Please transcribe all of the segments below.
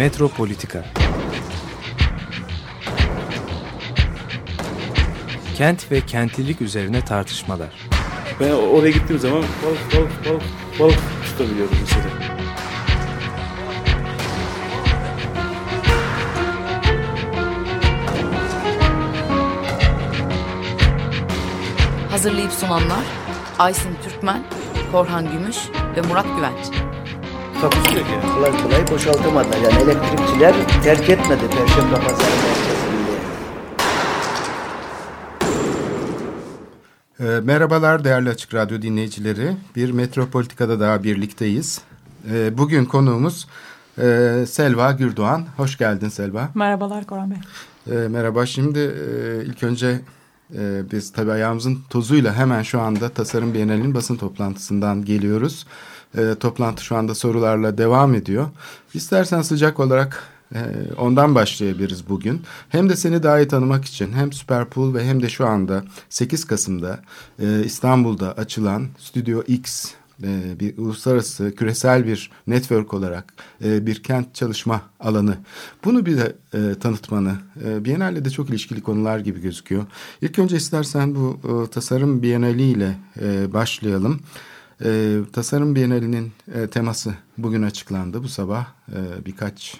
Metropolitika Kent ve kentlilik üzerine tartışmalar. Ben oraya gittiğim zaman balık balık balık balık tutabiliyorum mesela. Hazırlayıp sunanlar Aysin Türkmen, Korhan Gümüş ve Murat Güvenç. Takusuyor yani. Kolay kolay boşaltamadılar. Yani elektrikçiler terk etmedi Perşembe Pazarı merkezinde. E, merhabalar değerli Açık Radyo dinleyicileri. Bir Metropolitika'da daha birlikteyiz. E, bugün konuğumuz e, Selva Gürdoğan. Hoş geldin Selva. Merhabalar Koran Bey. E, merhaba. Şimdi e, ilk önce e, biz tabii ayağımızın tozuyla hemen şu anda Tasarım Bienali'nin basın toplantısından geliyoruz. E, toplantı şu anda sorularla devam ediyor. İstersen sıcak olarak e, ondan başlayabiliriz bugün. Hem de seni daha iyi tanımak için hem Superpool ve hem de şu anda 8 Kasım'da e, İstanbul'da açılan Studio X e, bir uluslararası küresel bir network olarak e, bir kent çalışma alanı. Bunu bir de e, tanıtmanı e, Biennale de çok ilişkili konular gibi gözüküyor. İlk önce istersen bu e, tasarım Biennale ile e, başlayalım. E, tasarım Biennale'nin e, teması bugün açıklandı bu sabah e, birkaç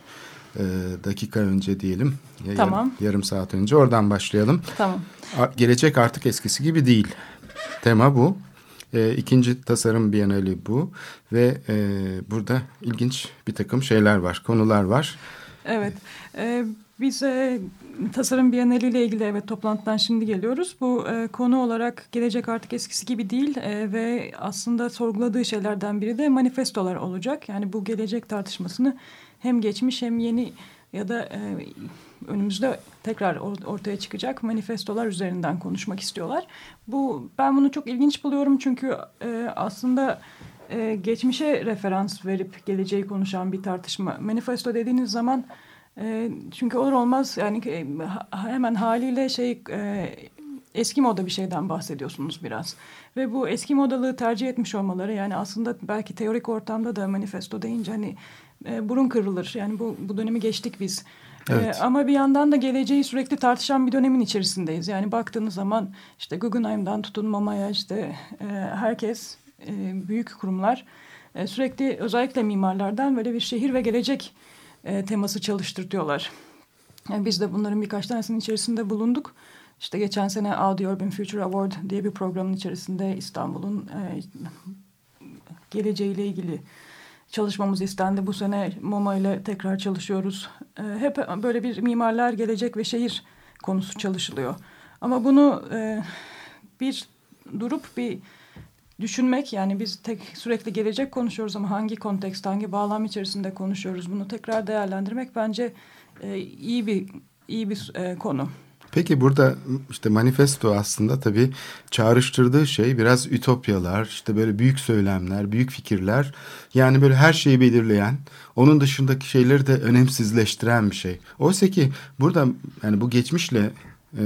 e, dakika önce diyelim. Ya, Tamam. Yarım, yarım saat önce oradan başlayalım. Tamam. A- Gelecek artık eskisi gibi değil. Tema bu. E, ikinci tasarım bienali bu ve e, burada ilginç bir takım şeyler var, konular var. Evet. Ee, biz e, Tasarım Bienali ile ilgili evet toplantıdan şimdi geliyoruz. Bu e, konu olarak gelecek artık eskisi gibi değil e, ve aslında sorguladığı şeylerden biri de manifestolar olacak. Yani bu gelecek tartışmasını hem geçmiş hem yeni ya da e, önümüzde tekrar or- ortaya çıkacak manifestolar üzerinden konuşmak istiyorlar. Bu ben bunu çok ilginç buluyorum çünkü e, aslında e, geçmişe referans verip geleceği konuşan bir tartışma. Manifesto dediğiniz zaman e, çünkü olur olmaz yani e, hemen haliyle şey e, eski moda bir şeyden bahsediyorsunuz biraz. Ve bu eski modalığı tercih etmiş olmaları yani aslında belki teorik ortamda da manifesto deyince hani e, burun kırılır. Yani bu, bu dönemi geçtik biz. Evet. E, ama bir yandan da geleceği sürekli tartışan bir dönemin içerisindeyiz. Yani baktığınız zaman işte Guggenheim'dan tutun Mama'ya işte e, herkes e, büyük kurumlar e, sürekli özellikle mimarlardan böyle bir şehir ve gelecek e, teması çalıştırtıyorlar. Yani biz de bunların birkaç tanesinin içerisinde bulunduk. İşte geçen sene Audi Urban Future Award diye bir programın içerisinde İstanbul'un e, geleceğiyle ilgili çalışmamız istendi. Bu sene MoMA ile tekrar çalışıyoruz. E, hep böyle bir mimarlar, gelecek ve şehir konusu çalışılıyor. Ama bunu e, bir durup bir düşünmek yani biz tek sürekli gelecek konuşuyoruz ama hangi kontekst, hangi bağlam içerisinde konuşuyoruz bunu tekrar değerlendirmek bence e, iyi bir iyi bir e, konu. Peki burada işte manifesto aslında tabii çağrıştırdığı şey biraz ütopyalar, işte böyle büyük söylemler, büyük fikirler. Yani böyle her şeyi belirleyen, onun dışındaki şeyleri de önemsizleştiren bir şey. Oysa ki burada yani bu geçmişle e,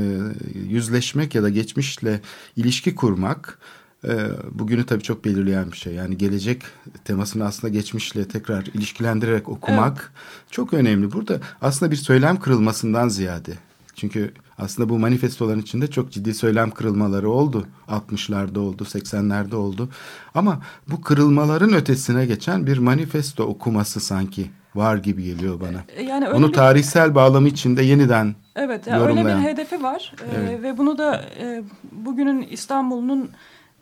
yüzleşmek ya da geçmişle ilişki kurmak bugünü tabii çok belirleyen bir şey. Yani gelecek temasını aslında geçmişle tekrar ilişkilendirerek okumak çok önemli. Burada aslında bir söylem kırılmasından ziyade çünkü aslında bu manifestoların içinde çok ciddi söylem kırılmaları oldu. 60'larda oldu, 80'lerde oldu. Ama bu kırılmaların ötesine geçen bir manifesto okuması sanki var gibi geliyor bana. E, Yani Onu bir- tarihsel bağlamı içinde yeniden Evet, yani öyle bir hedefi var Ee, Evet. ve bunu da e, bugünün İstanbul'un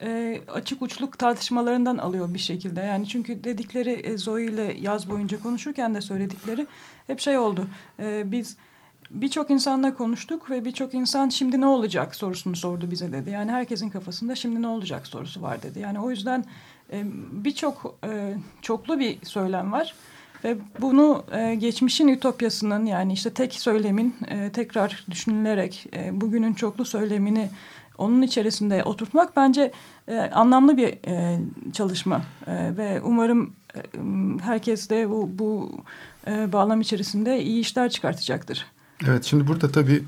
e, açık uçluk tartışmalarından alıyor bir şekilde. Yani çünkü dedikleri e, Zoe ile yaz boyunca konuşurken de söyledikleri hep şey oldu. E, biz birçok insanla konuştuk ve birçok insan şimdi ne olacak sorusunu sordu bize dedi. Yani herkesin kafasında şimdi ne olacak sorusu var dedi. Yani o yüzden e, birçok e, çoklu bir söylem var. Ve bunu e, geçmişin ütopyasının yani işte tek söylemin e, tekrar düşünülerek e, bugünün çoklu söylemini onun içerisinde oturtmak bence e, anlamlı bir e, çalışma. E, ve umarım e, herkes de bu, bu e, bağlam içerisinde iyi işler çıkartacaktır. Evet şimdi burada tabii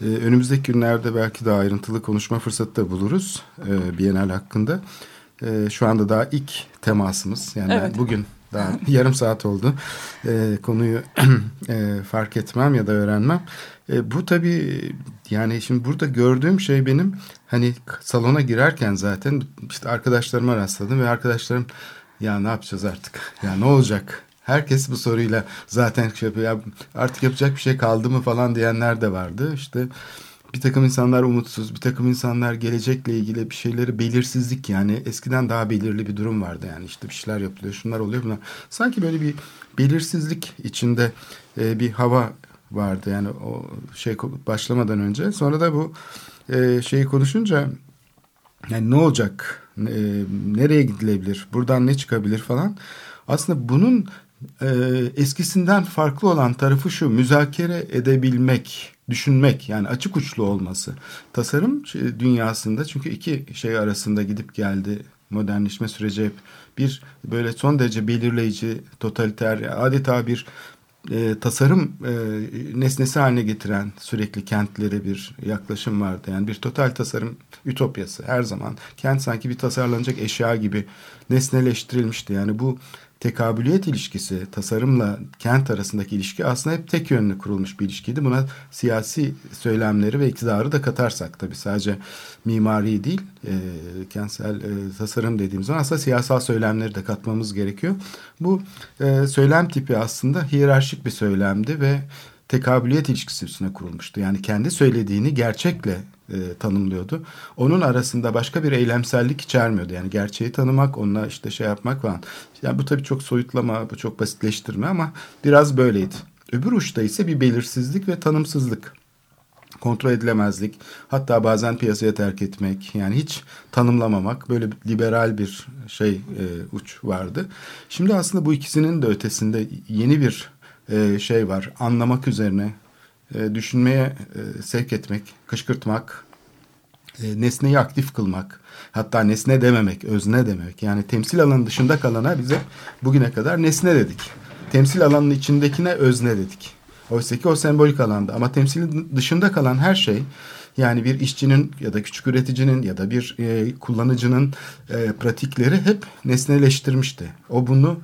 e, önümüzdeki günlerde belki daha ayrıntılı konuşma fırsatı da buluruz e, Bienal hakkında. E, şu anda daha ilk temasımız yani Evet. bugün Daha yarım saat oldu. E, konuyu e, fark etmem ya da öğrenmem. E, bu tabii yani şimdi burada gördüğüm şey benim hani salona girerken zaten işte arkadaşlarıma rastladım ve arkadaşlarım ya ne yapacağız artık? Ya ne olacak? Herkes bu soruyla zaten şey yapıyor. Ya artık yapacak bir şey kaldı mı falan diyenler de vardı. İşte bir takım insanlar umutsuz, bir takım insanlar gelecekle ilgili bir şeyleri belirsizlik yani eskiden daha belirli bir durum vardı yani işte bir şeyler yapılıyor, şunlar oluyor bunlar. Sanki böyle bir belirsizlik içinde e, bir hava vardı yani o şey başlamadan önce. Sonra da bu e, şeyi konuşunca yani ne olacak, e, nereye gidilebilir, buradan ne çıkabilir falan. Aslında bunun e, eskisinden farklı olan tarafı şu müzakere edebilmek, düşünmek yani açık uçlu olması. Tasarım dünyasında çünkü iki şey arasında gidip geldi modernleşme süreci hep bir böyle son derece belirleyici, totaliter, adeta bir e, tasarım e, nesnesi haline getiren sürekli kentlere bir yaklaşım vardı. Yani bir total tasarım ütopyası her zaman. Kent sanki bir tasarlanacak eşya gibi nesneleştirilmişti. Yani bu tekabüliyet ilişkisi, tasarımla kent arasındaki ilişki aslında hep tek yönlü kurulmuş bir ilişkiydi. Buna siyasi söylemleri ve iktidarı da katarsak tabii sadece mimari değil, e, kentsel e, tasarım dediğimiz zaman aslında siyasal söylemleri de katmamız gerekiyor. Bu e, söylem tipi aslında hiyerarşik bir söylemdi ve tekabüliyet ilişkisi üstüne kurulmuştu. Yani kendi söylediğini gerçekle e, tanımlıyordu. Onun arasında başka bir eylemsellik içermiyordu. Yani gerçeği tanımak, onunla işte şey yapmak falan. Yani bu tabii çok soyutlama, bu çok basitleştirme ama biraz böyleydi. Öbür uçta ise bir belirsizlik ve tanımsızlık. Kontrol edilemezlik, hatta bazen piyasaya terk etmek, yani hiç tanımlamamak, böyle liberal bir şey e, uç vardı. Şimdi aslında bu ikisinin de ötesinde yeni bir e, şey var. Anlamak üzerine, e, düşünmeye e, sevk etmek, kışkırtmak, nesneyi aktif kılmak, hatta nesne dememek, özne demek. Yani temsil alanı dışında kalana bize bugüne kadar nesne dedik. Temsil alanının içindekine özne dedik. Oysa ki o sembolik alanda ama temsilin dışında kalan her şey yani bir işçinin ya da küçük üreticinin ya da bir e, kullanıcının e, pratikleri hep nesneleştirmişti. O bunu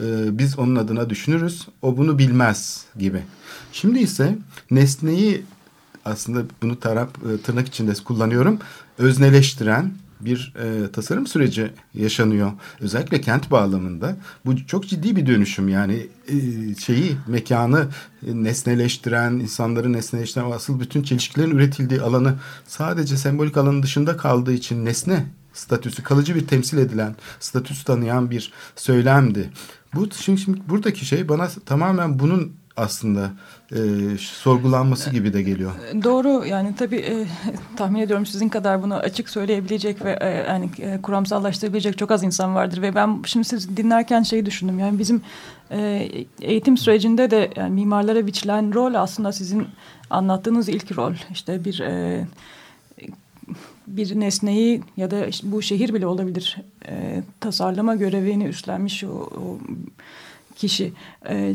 e, biz onun adına düşünürüz, o bunu bilmez gibi. Şimdi ise nesneyi aslında bunu taraf, e, tırnak içinde kullanıyorum. Özneleştiren bir e, tasarım süreci yaşanıyor. Özellikle kent bağlamında. Bu çok ciddi bir dönüşüm yani e, şeyi mekanı e, nesneleştiren, insanları nesneleştiren asıl bütün çelişkilerin üretildiği alanı sadece sembolik alanın dışında kaldığı için nesne statüsü kalıcı bir temsil edilen statüsü tanıyan bir söylemdi. Bu şimdi, şimdi buradaki şey bana tamamen bunun aslında e, sorgulanması gibi de geliyor. E, doğru. Yani tabii e, tahmin ediyorum sizin kadar bunu açık söyleyebilecek ve e, yani e, kuramsallaştırabilecek çok az insan vardır ve ben şimdi siz dinlerken şeyi düşündüm. Yani bizim e, eğitim sürecinde de yani mimarlara biçilen rol aslında sizin anlattığınız ilk rol. İşte bir e, bir nesneyi ya da işte bu şehir bile olabilir e, tasarlama görevini üstlenmiş o, o kişi. E,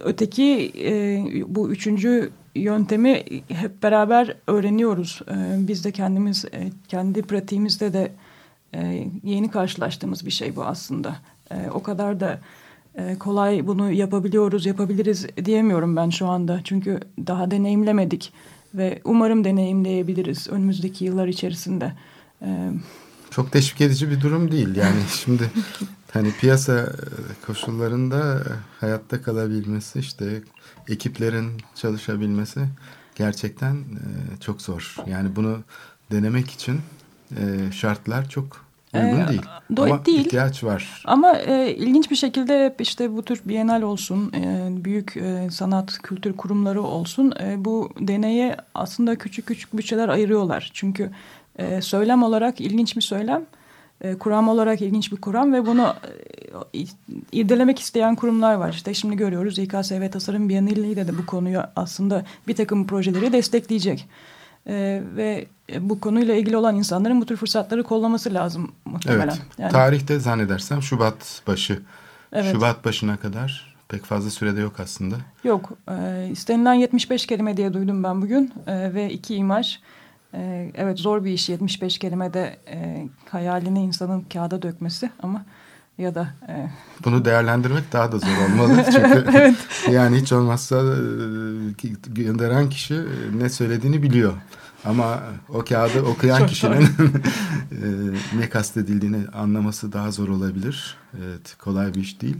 öteki e, bu üçüncü yöntemi hep beraber öğreniyoruz. E, biz de kendimiz e, kendi pratiğimizde de e, yeni karşılaştığımız bir şey bu aslında. E, o kadar da e, kolay bunu yapabiliyoruz, yapabiliriz diyemiyorum ben şu anda. Çünkü daha deneyimlemedik ve umarım deneyimleyebiliriz önümüzdeki yıllar içerisinde. E, Çok teşvik edici bir durum değil. Yani şimdi hani piyasa koşullarında hayatta kalabilmesi işte ekiplerin çalışabilmesi gerçekten e, çok zor. Yani bunu denemek için e, şartlar çok uygun ee, değil. Ama değil. ihtiyaç var. Ama e, ilginç bir şekilde hep işte bu tür bienal olsun, e, büyük e, sanat kültür kurumları olsun e, bu deneye aslında küçük küçük bütçeler ayırıyorlar. Çünkü e, söylem olarak ilginç bir söylem, e, kuram olarak ilginç bir kuram ve bunu e, irdelemek isteyen kurumlar var. İşte şimdi görüyoruz İKSV Tasarım Bienali'yle de bu konuyu aslında bir takım projeleri destekleyecek. E, ve bu konuyla ilgili olan insanların bu tür fırsatları kollaması lazım muhtemelen. Evet. Yani, Tarihte zannedersem Şubat başı. Evet. Şubat başına kadar pek fazla sürede yok aslında. Yok. E, istenilen 75 kelime diye duydum ben bugün e, ve iki imaj. E, evet zor bir iş 75 kelimede e, hayalini insanın kağıda dökmesi ama ya da e, Bunu değerlendirmek daha da zor olmalı. Çünkü evet. yani hiç olmazsa e, gönderen kişi ne söylediğini biliyor. Ama o kağıdı okuyan Çok kişinin e, ne kastedildiğini anlaması daha zor olabilir. Evet, kolay bir iş değil.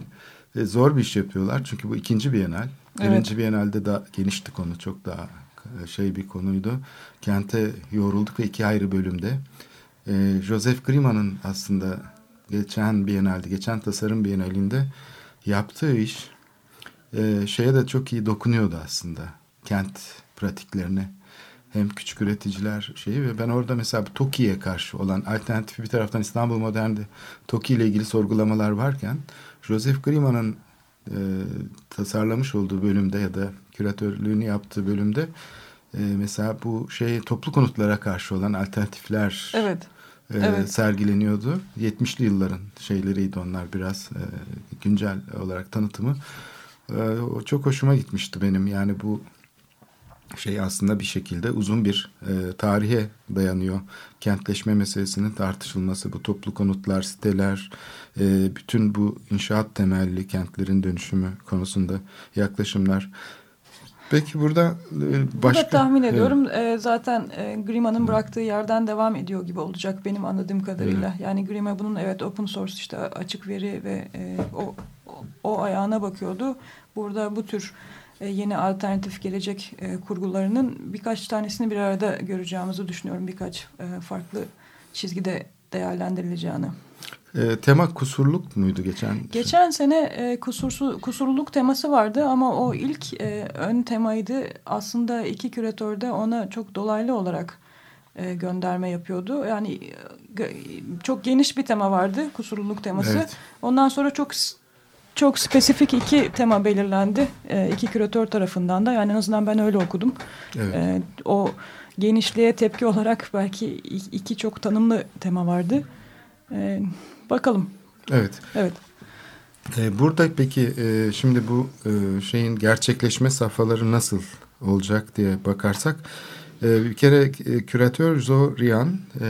E, zor bir iş yapıyorlar çünkü bu ikinci Bienal. Evet. Birinci Bienal'de daha genişti konu çok daha e, şey bir konuydu. Kente yorulduk ve iki ayrı bölümde. E, Joseph Grima'nın aslında geçen Bienal'de, geçen tasarım Bienal'inde yaptığı iş e, şeye de çok iyi dokunuyordu aslında. Kent pratiklerine. Hem küçük üreticiler şeyi ve ben orada mesela TOKİ'ye karşı olan alternatifi bir taraftan İstanbul Modern'de TOKİ ile ilgili sorgulamalar varken Joseph Grima'nın e, tasarlamış olduğu bölümde ya da küratörlüğünü yaptığı bölümde e, mesela bu şey toplu konutlara karşı olan alternatifler Evet. E, Evet. sergileniyordu. 70'li yılların şeyleriydi onlar biraz e, güncel olarak tanıtımı. E, o çok hoşuma gitmişti benim. Yani bu şey aslında bir şekilde uzun bir e, tarihe dayanıyor. Kentleşme meselesinin tartışılması, bu toplu konutlar, siteler, e, bütün bu inşaat temelli kentlerin dönüşümü konusunda yaklaşımlar. Peki burada e, başka... Burada tahmin Evet. ediyorum e, zaten e, Grima'nın bıraktığı yerden devam ediyor gibi olacak benim anladığım kadarıyla. Yani Grima bunun evet open source işte açık veri ve e, o, o, ayağına bakıyordu. Burada bu tür yeni alternatif gelecek kurgularının birkaç tanesini bir arada göreceğimizi düşünüyorum. Birkaç farklı çizgide değerlendirileceğini. E, tema kusurluk muydu geçen? Geçen sene e, kusursu, kusurluluk teması vardı ama o ilk e, ön temaydı. Aslında iki küratör de ona çok dolaylı olarak e, gönderme yapıyordu. Yani e, çok geniş bir tema vardı kusurluluk teması. Evet. Ondan sonra çok çok spesifik iki tema belirlendi. E, iki küratör tarafından da yani en azından ben öyle okudum. Evet. E, o genişliğe tepki olarak belki iki çok tanımlı tema vardı. E, bakalım. Evet. Evet. E, burada peki e, şimdi bu e, şeyin gerçekleşme safhaları nasıl olacak diye bakarsak e, bir kere e, küratör Zo Rian e,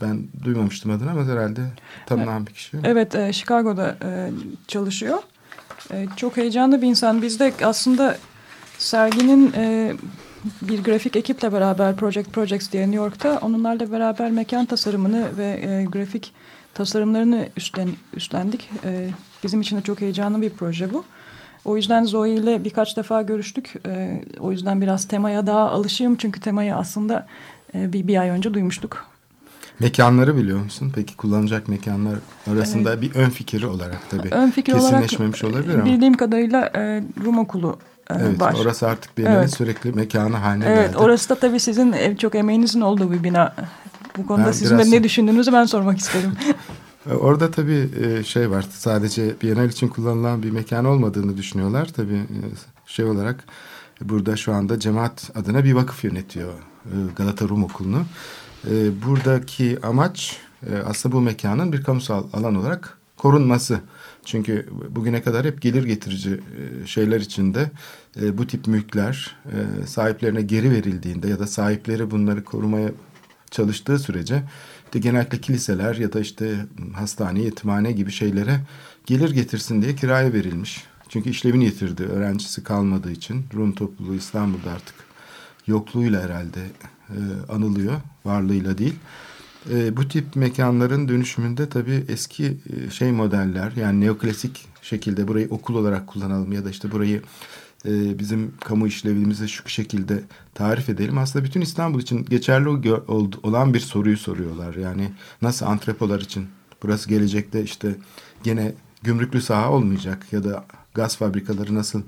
ben duymamıştım adını ama herhalde tanınan bir kişi. Evet, e, Chicago'da e, çalışıyor. E, çok heyecanlı bir insan. Biz de aslında serginin e, bir grafik ekiple beraber Project Projects diye New York'ta onlarla beraber mekan tasarımını ve e, grafik tasarımlarını üstlen, üstlendik. E, bizim için de çok heyecanlı bir proje bu. O yüzden Zoe ile birkaç defa görüştük. E, o yüzden biraz temaya daha alışığım. Çünkü temayı aslında e, bir, bir ay önce duymuştuk. Mekanları biliyor musun? Peki kullanacak mekanlar arasında bir ön fikri olarak tabii. Ön fikir Kesinleşmemiş olarak olabilir ama. bildiğim kadarıyla e, Rum okulu e, Evet, var. orası artık bir Evet. sürekli mekanı haline Evet, geldi. orası da tabii sizin e, çok emeğinizin olduğu bir bina. Bu konuda Ben sizin biraz- ne düşündüğünüzü ben sormak isterim. E, Orada tabii e, şey var. Sadece Bienal için kullanılan bir mekan olmadığını düşünüyorlar. Tabii e, şey olarak burada şu anda cemaat adına bir vakıf yönetiyor Galata Rum Okulu'nu. Buradaki amaç aslında bu mekanın bir kamusal alan olarak korunması. Çünkü bugüne kadar hep gelir getirici şeyler içinde bu tip mülkler sahiplerine geri verildiğinde ya da sahipleri bunları korumaya çalıştığı sürece de genellikle kiliseler ya da işte hastane, yetimhane gibi şeylere gelir getirsin diye kiraya verilmiş. Çünkü işlevini yitirdi öğrencisi kalmadığı için. Rum topluluğu İstanbul'da artık yokluğuyla herhalde e, anılıyor, varlığıyla değil. E, bu tip mekanların dönüşümünde tabii eski e, şey modeller yani neoklasik şekilde burayı okul olarak kullanalım ya da işte burayı e, bizim kamu işlevimize şu şekilde tarif edelim. Aslında bütün İstanbul için geçerli olan bir soruyu soruyorlar. Yani nasıl antrepolar için burası gelecekte işte gene gümrüklü saha olmayacak ya da gaz fabrikaları nasıl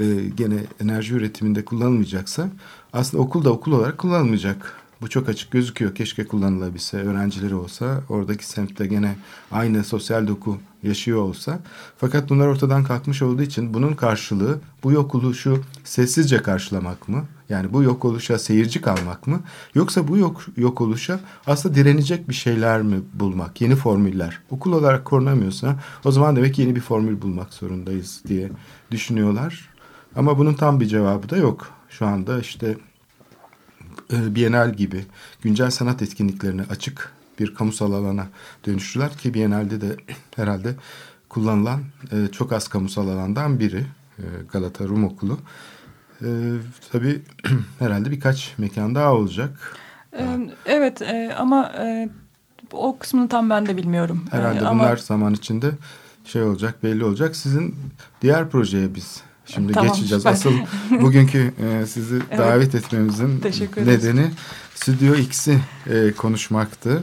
e, gene enerji üretiminde kullanılmayacaksa aslında okul da okul olarak kullanılmayacak. Bu çok açık gözüküyor. Keşke kullanılabilse, öğrencileri olsa, oradaki semtte gene aynı sosyal doku yaşıyor olsa. Fakat bunlar ortadan kalkmış olduğu için bunun karşılığı bu yok oluşu sessizce karşılamak mı? Yani bu yok oluşa seyirci kalmak mı? Yoksa bu yok, yok oluşa aslında direnecek bir şeyler mi bulmak? Yeni formüller. Okul olarak korunamıyorsa o zaman demek yeni bir formül bulmak zorundayız diye düşünüyorlar. Ama bunun tam bir cevabı da yok. Şu anda işte Bienal gibi güncel sanat etkinliklerine açık bir kamusal alana dönüştüler ki Biennale'de de herhalde kullanılan e, çok az kamusal alandan biri e, Galata Rum Okulu. E, tabii herhalde birkaç mekan daha olacak. Ee, evet e, ama e, o kısmını tam ben de bilmiyorum. Herhalde Ee, ama bunlar zaman içinde şey olacak belli olacak. Sizin diğer projeye biz şimdi Tamam, geçeceğiz. süper. Asıl bugünkü e, sizi Evet. davet etmemizin nedeni Stüdyo X'i e, konuşmaktı.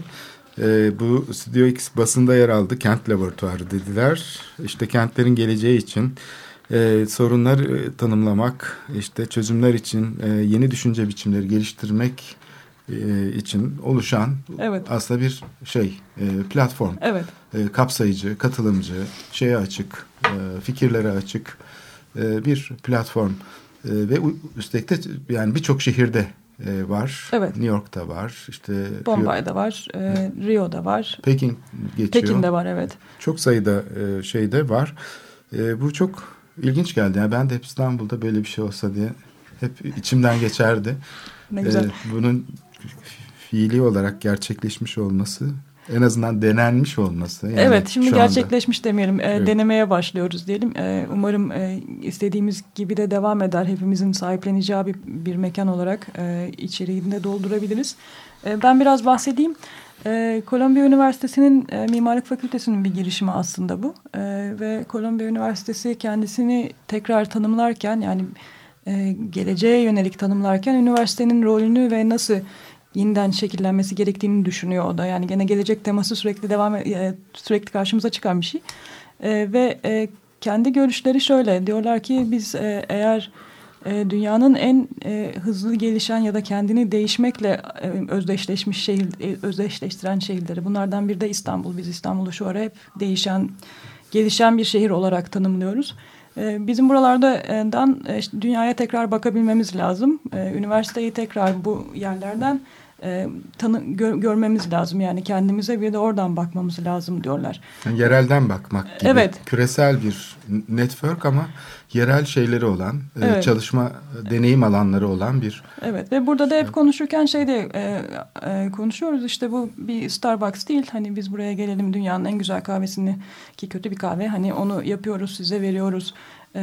E, bu Stüdyo X basında yer aldı. Kent laboratuvarı dediler. İşte kentlerin geleceği için e, sorunları e, tanımlamak, işte çözümler için e, yeni düşünce biçimleri geliştirmek e, için oluşan Evet. aslında bir şey e, platform evet. e, kapsayıcı, katılımcı, şeye açık, e, fikirlere açık e, bir platform. E, ve üstelik de yani birçok şehirde e, var. Evet. New York'ta var. işte Bombay'da var, e, Rio'da var, Pekin geçiyor. Pekin'de var evet. Çok sayıda e, şeyde var. E, bu çok ilginç geldi. Yani ben de hep İstanbul'da böyle bir şey olsa diye hep içimden geçerdi. Ne güzel. E, bunun fiili olarak gerçekleşmiş olması en azından denenmiş olması. Yani evet şimdi şu anda- gerçekleşmiş demeyelim. E, Evet. Denemeye başlıyoruz diyelim. E, umarım e, istediğimiz gibi de devam eder. Hepimizin sahipleneceği bir, bir mekan olarak e, içeriğini de doldurabiliriz. E, ben biraz bahsedeyim. E, Kolombiya Üniversitesi'nin e, Mimarlık Fakültesi'nin bir girişimi aslında bu. E, ve Kolombiya Üniversitesi kendisini tekrar tanımlarken yani e, geleceğe yönelik tanımlarken üniversitenin rolünü ve nasıl yeniden şekillenmesi gerektiğini düşünüyor o da. Yani gene gelecek teması sürekli devam e, sürekli karşımıza çıkan bir şey. E, ve e, kendi görüşleri şöyle diyorlar ki biz e, eğer e, dünyanın en e, hızlı gelişen ya da kendini değişmekle e, özdeşleşmiş şehir e, özdeşleştiren şehirleri bunlardan biri de İstanbul. Biz İstanbul'u şu ara hep değişen gelişen bir şehir olarak tanımlıyoruz. E, Bizim buralardan e, işte dünyaya tekrar bakabilmemiz lazım. E, Üniversiteyi tekrar bu yerlerden e, tanı, gö- görmemiz lazım. Yani kendimize bir de oradan bakmamız lazım diyorlar. Yani yerelden bakmak gibi. Evet. Küresel bir network ama yerel şeyleri olan, e, Evet. çalışma, e, deneyim alanları olan bir Evet ve burada da hep konuşurken şey de e, e, konuşuyoruz. İşte bu bir Starbucks değil. Hani biz buraya gelelim dünyanın en güzel kahvesini ki kötü bir kahve. Hani onu yapıyoruz size veriyoruz e,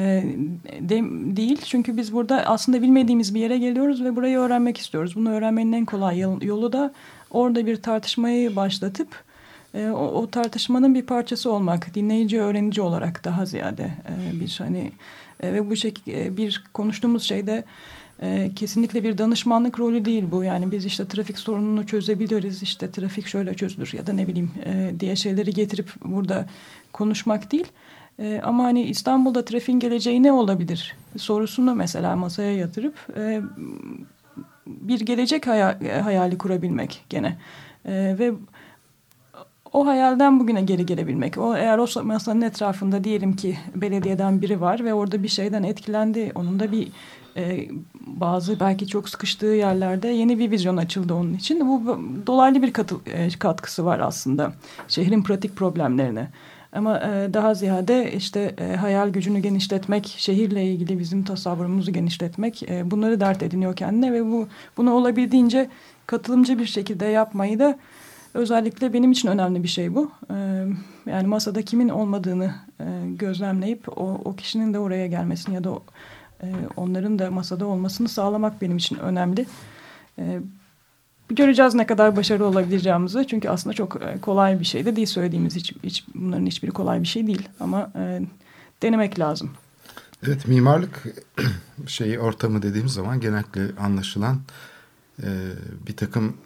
de, değil. Çünkü biz burada aslında bilmediğimiz bir yere geliyoruz ve burayı öğrenmek istiyoruz. Bunu öğrenmenin en kolay yol- yolu da orada bir tartışmayı başlatıp e, o, o tartışmanın bir parçası olmak dinleyici öğrenici olarak daha ziyade e, bir hani e, ve bu şekilde bir konuştuğumuz şeyde e, kesinlikle bir danışmanlık rolü değil bu. Yani biz işte trafik sorununu çözebiliriz. işte trafik şöyle çözülür ya da ne bileyim e, diye şeyleri getirip burada konuşmak değil. E, ama hani İstanbul'da trafiğin geleceği ne olabilir sorusunu mesela masaya yatırıp e, bir gelecek haya- hayali kurabilmek gene. E, ve o hayalden bugüne geri gelebilmek. O eğer o masanın etrafında diyelim ki belediyeden biri var ve orada bir şeyden etkilendi. Onun da bir e, bazı belki çok sıkıştığı yerlerde yeni bir vizyon açıldı onun için. Bu dolaylı bir katı, e, katkısı var aslında şehrin pratik problemlerine. Ama e, daha ziyade işte e, hayal gücünü genişletmek, şehirle ilgili bizim tasavvurumuzu genişletmek e, bunları dert ediniyor kendine ve bu bunu olabildiğince katılımcı bir şekilde yapmayı da özellikle benim için önemli bir şey bu. Ee, yani masada kimin olmadığını e, gözlemleyip o, o kişinin de oraya gelmesini ya da e, onların da masada olmasını sağlamak benim için önemli. Ee, göreceğiz ne kadar başarılı olabileceğimizi. Çünkü aslında çok e, kolay bir şey de değil söylediğimiz hiç, hiç bunların hiçbiri kolay bir şey değil. Ama denemek lazım. Evet mimarlık şeyi ortamı dediğimiz zaman genellikle anlaşılan bir takım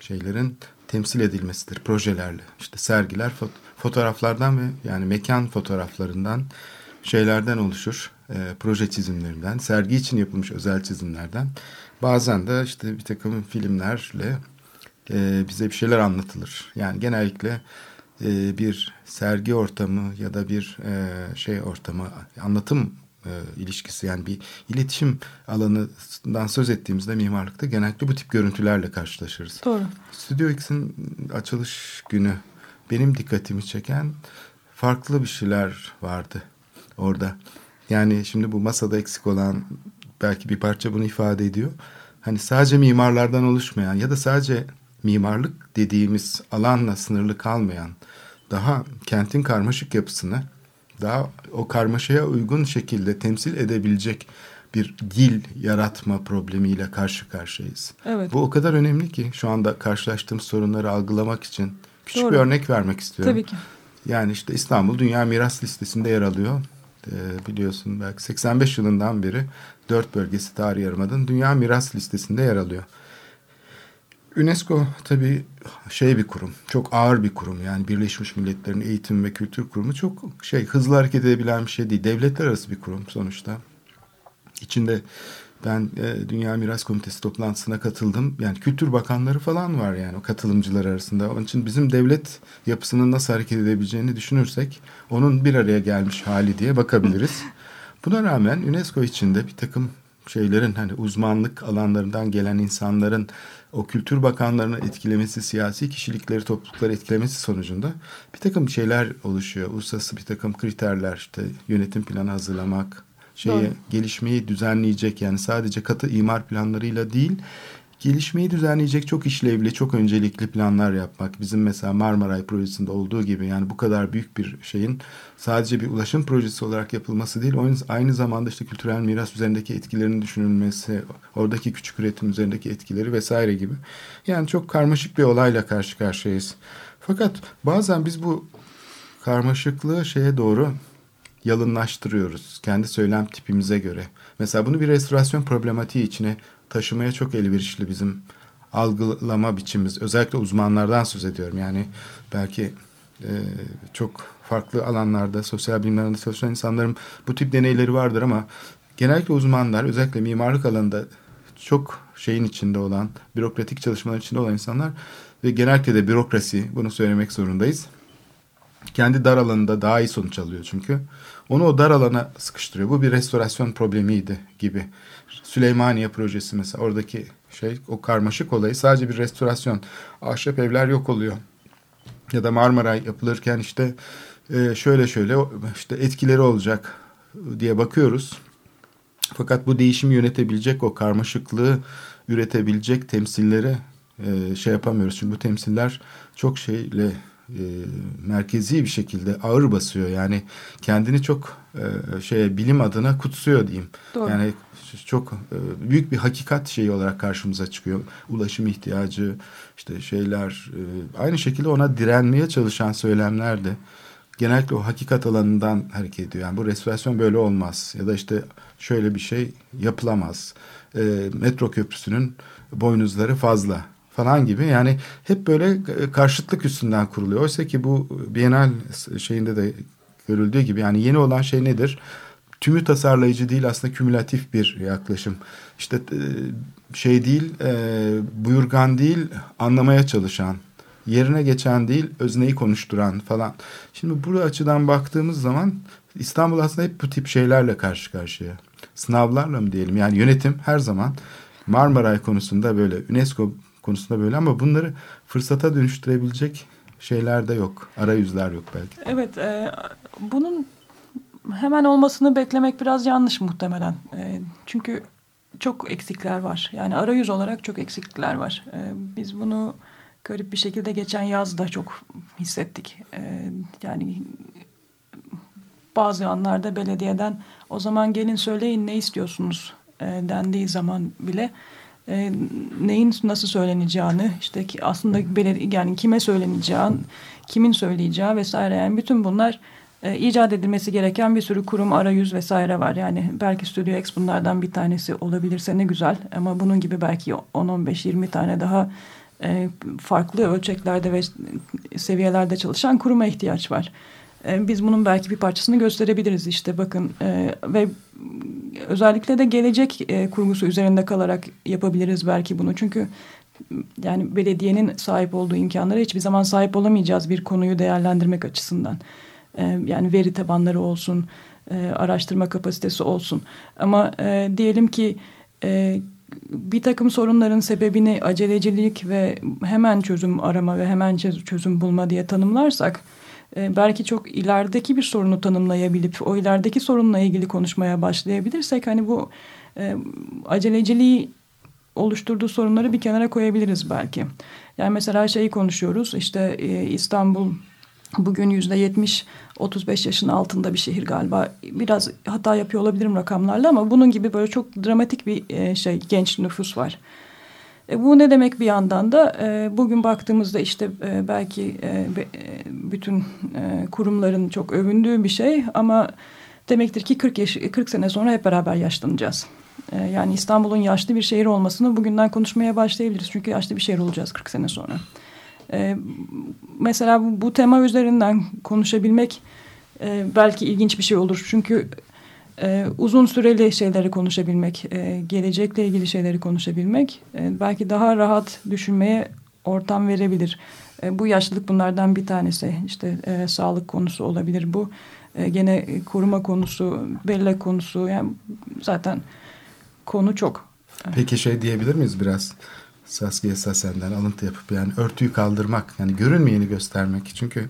şeylerin temsil edilmesidir projelerle. İşte sergiler fot fotoğraflardan ve yani mekan fotoğraflarından şeylerden oluşur. E, proje çizimlerinden, sergi için yapılmış özel çizimlerden. Bazen de işte bir takım filmlerle e, bize bir şeyler anlatılır. Yani genellikle e, bir sergi ortamı ya da bir e, şey ortamı, anlatım e, ilişkisi yani bir iletişim alanından söz ettiğimizde mimarlıkta genellikle bu tip görüntülerle karşılaşırız. Doğru. Studio X'in açılış günü benim dikkatimi çeken farklı bir şeyler vardı orada. Yani şimdi bu masada eksik olan belki bir parça bunu ifade ediyor. Hani sadece mimarlardan oluşmayan ya da sadece mimarlık dediğimiz alanla sınırlı kalmayan daha kentin karmaşık yapısını daha o karmaşaya uygun şekilde temsil edebilecek bir dil yaratma problemiyle karşı karşıyayız. Evet. Bu o kadar önemli ki şu anda karşılaştığımız sorunları algılamak için küçük Doğru. bir örnek vermek istiyorum. Tabii ki. Yani işte İstanbul Dünya Miras Listesi'nde yer alıyor. Ee, biliyorsun belki 85 yılından beri dört bölgesi tarihi yarımadın Dünya Miras Listesi'nde yer alıyor. UNESCO tabii şey bir kurum, çok ağır bir kurum. Yani Birleşmiş Milletler'in eğitim ve kültür kurumu çok şey hızlı hareket edebilen bir şey değil. Devletler arası bir kurum sonuçta. İçinde ben e, Dünya Miras Komitesi toplantısına katıldım. Yani kültür bakanları falan var yani o katılımcılar arasında. Onun için bizim devlet yapısının nasıl hareket edebileceğini düşünürsek onun bir araya gelmiş hali diye bakabiliriz. Buna rağmen UNESCO içinde bir takım şeylerin hani uzmanlık alanlarından gelen insanların o kültür bakanlarını etkilemesi, siyasi kişilikleri, toplulukları etkilemesi sonucunda bir takım şeyler oluşuyor. Uluslararası bir takım kriterler işte yönetim planı hazırlamak, şeyi Doğru. gelişmeyi düzenleyecek yani sadece katı imar planlarıyla değil gelişmeyi düzenleyecek çok işlevli, çok öncelikli planlar yapmak. Bizim mesela Marmaray projesinde olduğu gibi yani bu kadar büyük bir şeyin sadece bir ulaşım projesi olarak yapılması değil, aynı zamanda işte kültürel miras üzerindeki etkilerinin düşünülmesi, oradaki küçük üretim üzerindeki etkileri vesaire gibi. Yani çok karmaşık bir olayla karşı karşıyayız. Fakat bazen biz bu karmaşıklığı şeye doğru yalınlaştırıyoruz kendi söylem tipimize göre. Mesela bunu bir restorasyon problematiği içine taşımaya çok elverişli bizim algılama biçimimiz. Özellikle uzmanlardan söz ediyorum. Yani belki e, çok farklı alanlarda, sosyal bilimlerde çalışan insanların bu tip deneyleri vardır ama genellikle uzmanlar, özellikle mimarlık alanında çok şeyin içinde olan, bürokratik çalışmalar içinde olan insanlar ve genellikle de bürokrasi, bunu söylemek zorundayız kendi dar alanında daha iyi sonuç alıyor çünkü. Onu o dar alana sıkıştırıyor. Bu bir restorasyon problemiydi gibi. Süleymaniye projesi mesela oradaki şey o karmaşık olayı sadece bir restorasyon. Ahşap evler yok oluyor. Ya da Marmaray yapılırken işte e, şöyle şöyle işte etkileri olacak diye bakıyoruz. Fakat bu değişimi yönetebilecek o karmaşıklığı üretebilecek temsilleri e, şey yapamıyoruz. Çünkü bu temsiller çok şeyle e, merkezi bir şekilde ağır basıyor. Yani kendini çok e, şeye bilim adına kutsuyor diyeyim. Doğru. Yani çok e, büyük bir hakikat şeyi olarak karşımıza çıkıyor. Ulaşım ihtiyacı, işte şeyler e, aynı şekilde ona direnmeye çalışan söylemler de genellikle o hakikat alanından hareket ediyor. Yani bu restorasyon böyle olmaz ya da işte şöyle bir şey yapılamaz. E, metro köprüsünün boynuzları fazla falan gibi yani hep böyle e, karşıtlık üstünden kuruluyor. Oysa ki bu Bienal şeyinde de görüldüğü gibi yani yeni olan şey nedir? Tümü tasarlayıcı değil aslında kümülatif bir yaklaşım. İşte e, şey değil, e, buyurgan değil, anlamaya çalışan, yerine geçen değil, özneyi konuşturan falan. Şimdi bu açıdan baktığımız zaman İstanbul aslında hep bu tip şeylerle karşı karşıya. Sınavlarla mı diyelim? Yani yönetim her zaman Marmaray konusunda böyle, UNESCO konusunda böyle ama bunları fırsata dönüştürebilecek şeyler de yok. Arayüzler yok belki. Evet, e, bunun hemen olmasını beklemek biraz yanlış muhtemelen. E, çünkü çok eksikler var. Yani arayüz olarak çok eksiklikler var. E, biz bunu garip bir şekilde geçen yaz da çok hissettik. E, yani bazı anlarda belediyeden o zaman gelin söyleyin ne istiyorsunuz e, dendiği zaman bile e, neyin nasıl söyleneceğini işte ki aslında beledi yani kime söyleneceğini kimin söyleyeceği vesaire yani bütün bunlar e, icat edilmesi gereken bir sürü kurum arayüz vesaire var yani belki Studio X bunlardan bir tanesi olabilirse ne güzel ama bunun gibi belki 10-15-20 tane daha e, farklı ölçeklerde ve seviyelerde çalışan kuruma ihtiyaç var. E, biz bunun belki bir parçasını gösterebiliriz. İşte bakın e, ve özellikle de gelecek e, kurgusu üzerinde kalarak yapabiliriz belki bunu. Çünkü yani belediyenin sahip olduğu imkanlara hiçbir zaman sahip olamayacağız bir konuyu değerlendirmek açısından. E, yani veri tabanları olsun e, araştırma kapasitesi olsun. Ama e, diyelim ki e, bir takım sorunların sebebini acelecilik ve hemen çözüm arama ve hemen çözüm bulma diye tanımlarsak e, belki çok ilerideki bir sorunu tanımlayabilip o ilerideki sorunla ilgili konuşmaya başlayabilirsek hani bu e, aceleciliği oluşturduğu sorunları bir kenara koyabiliriz belki. Yani mesela şeyi konuşuyoruz işte e, İstanbul bugün yüzde yetmiş 35 yaşın altında bir şehir galiba. Biraz hata yapıyor olabilirim rakamlarla ama bunun gibi böyle çok dramatik bir e, şey genç nüfus var. E, bu ne demek bir yandan da e, bugün baktığımızda işte e, belki e, be, e, bütün e, kurumların çok övündüğü bir şey ama demektir ki 40 yaş 40 sene sonra hep beraber yaşlanacağız. E, yani İstanbul'un yaşlı bir şehir olmasını bugünden konuşmaya başlayabiliriz. Çünkü yaşlı bir şehir olacağız 40 sene sonra. E, mesela bu, bu tema üzerinden konuşabilmek e, belki ilginç bir şey olur. Çünkü e, uzun süreli şeyleri konuşabilmek, e, gelecekle ilgili şeyleri konuşabilmek e, belki daha rahat düşünmeye ortam verebilir. E, bu yaşlılık bunlardan bir tanesi. İşte e, sağlık konusu olabilir bu. E, gene koruma konusu, bellek konusu. Yani zaten konu çok. Peki şey diyebilir miyiz biraz? Saskia Sassen'den alıntı yapıp yani örtüyü kaldırmak yani görünmeyeni göstermek. Çünkü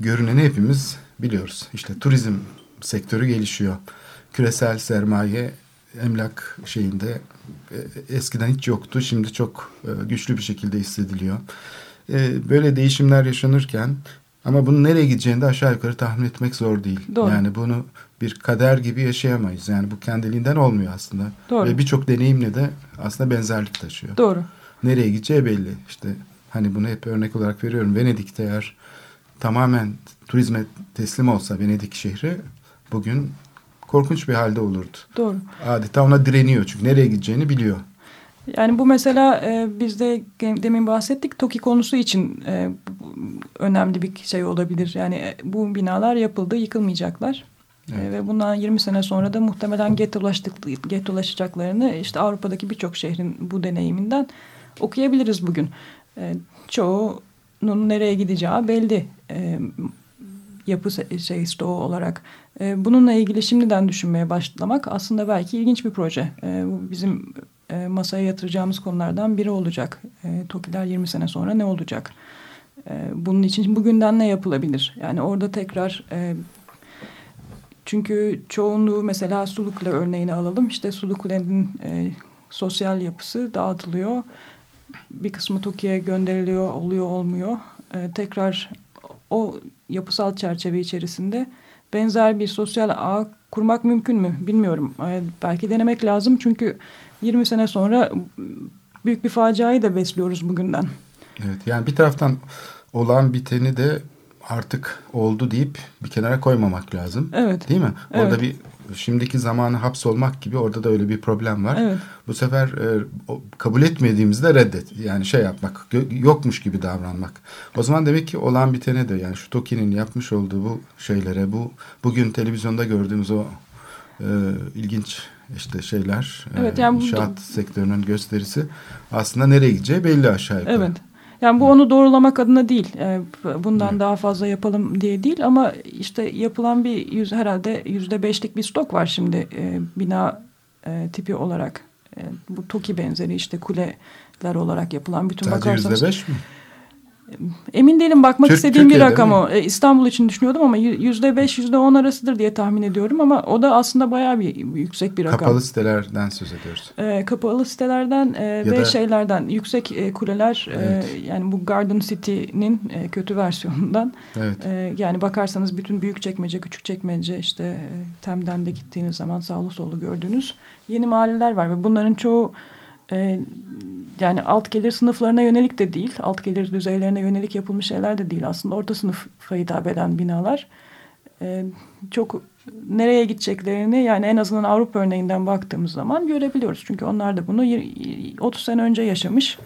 görüneni hepimiz biliyoruz. İşte turizm sektörü gelişiyor. Küresel sermaye emlak şeyinde e, eskiden hiç yoktu. Şimdi çok e, güçlü bir şekilde hissediliyor. E, böyle değişimler yaşanırken ama bunun nereye gideceğini de aşağı yukarı tahmin etmek zor değil. Doğru. Yani bunu bir kader gibi yaşayamayız. Yani bu kendiliğinden olmuyor aslında. Doğru. Ve birçok deneyimle de aslında benzerlik taşıyor. Doğru. Nereye gideceği belli. İşte hani bunu hep örnek olarak veriyorum. Venedik'te eğer tamamen turizme teslim olsa Venedik şehri bugün korkunç bir halde olurdu. Doğru. Adeta ona direniyor çünkü nereye gideceğini biliyor. Yani bu mesela e, biz de demin bahsettik TOKİ konusu için e, önemli bir şey olabilir. Yani e, bu binalar yapıldı yıkılmayacaklar. E, evet. E, ve bundan 20 sene sonra da muhtemelen gettolaşacaklarını işte Avrupa'daki birçok şehrin bu deneyiminden okuyabiliriz bugün. E, çoğunun nereye gideceği belli. E, yapı şey stoğu olarak. E, bununla ilgili şimdiden düşünmeye başlamak aslında belki ilginç bir proje. E, bu bizim e, masaya yatıracağımız konulardan biri olacak. E, TOKİ'ler 20 sene sonra ne olacak? Bunun için bugünden ne yapılabilir? Yani orada tekrar... E, çünkü çoğunluğu mesela Sulukule örneğini alalım. İşte Sulukule'nin e, sosyal yapısı dağıtılıyor. Bir kısmı TOKİ'ye gönderiliyor, oluyor olmuyor. E, tekrar o yapısal çerçeve içerisinde benzer bir sosyal ağ kurmak mümkün mü bilmiyorum. E, belki denemek lazım çünkü 20 sene sonra büyük bir faciayı da besliyoruz bugünden. Evet yani bir taraftan olan biteni de artık oldu deyip bir kenara koymamak lazım. Evet. Değil mi? Orada evet. bir şimdiki zamanı hapsolmak gibi orada da öyle bir problem var. Evet. Bu sefer e, kabul etmediğimizde reddet. Yani şey yapmak, yokmuş gibi davranmak. O zaman demek ki olan bitene de yani şu Toki'nin yapmış olduğu bu şeylere, bu bugün televizyonda gördüğümüz o e, ilginç işte şeyler, evet, e, yani inşaat bu... sektörünün gösterisi aslında nereye gideceği belli aşağı yukarı. Evet. Yani bu onu doğrulamak adına değil. E, bundan evet. daha fazla yapalım diye değil ama işte yapılan bir yüz herhalde yüzde beşlik bir stok var şimdi e, bina e, tipi olarak. Bu TOKİ benzeri işte kuleler olarak yapılan bütün Sadece bakarsanız. yüzde beş mi? Emin değilim bakmak Türk, istediğim Türkiye'de bir rakam o. İstanbul için düşünüyordum ama yüzde beş yüzde on arasıdır diye tahmin ediyorum ama o da aslında bayağı bir yüksek bir rakam. Kapalı sitelerden söz ediyoruz. E, kapalı sitelerden e, ve da, şeylerden yüksek e, kuleler evet. e, yani bu Garden City'nin e, kötü versiyonundan. Evet. E, yani bakarsanız bütün büyük çekmece küçük çekmece işte e, Tem'den de gittiğiniz zaman sağlı sollu gördüğünüz yeni mahalleler var ve bunların çoğu e, yani alt gelir sınıflarına yönelik de değil, alt gelir düzeylerine yönelik yapılmış şeyler de değil aslında orta sınıfa hitap eden binalar. E, çok nereye gideceklerini yani en azından Avrupa örneğinden baktığımız zaman görebiliyoruz. Çünkü onlar da bunu 30 sene önce yaşamış.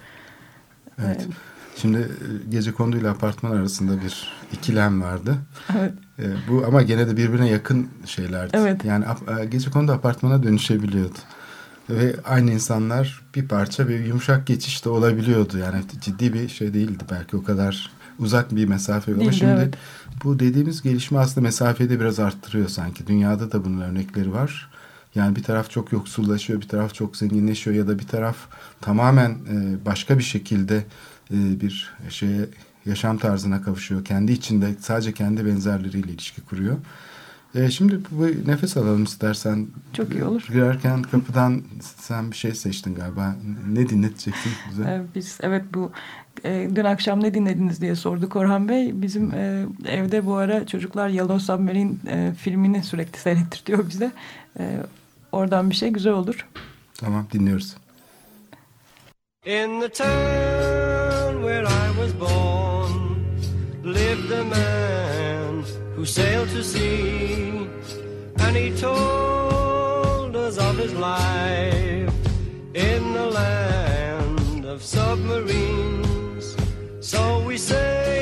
Evet. Ee, Şimdi gece konduyla apartman arasında bir ikilem vardı. Evet. Ee, bu ama gene de birbirine yakın şeylerdi. Evet. Yani gece kondu apartmana dönüşebiliyordu. Ve aynı insanlar bir parça bir yumuşak geçiş de olabiliyordu. Yani ciddi bir şey değildi belki o kadar uzak bir mesafe. Ama şimdi evet. bu dediğimiz gelişme aslında mesafeyi de biraz arttırıyor sanki. Dünyada da bunun örnekleri var. Yani bir taraf çok yoksullaşıyor, bir taraf çok zenginleşiyor ya da bir taraf tamamen başka bir şekilde bir şeye yaşam tarzına kavuşuyor. Kendi içinde sadece kendi benzerleriyle ilişki kuruyor. E, şimdi bu nefes alalım istersen. Çok iyi olur. Girerken kapıdan sen bir şey seçtin galiba. Ne dinleteceksin bize? Ee, biz evet bu e, dün akşam ne dinlediniz diye sordu Orhan Bey. Bizim e, evde bu ara çocuklar Yellow Submarine e, filmini sürekli seyrettirtiyor bize. E, oradan bir şey güzel olur. Tamam dinliyoruz. In the town where I was born who sailed to sea and he told us of his life in the land of submarines. So we sailed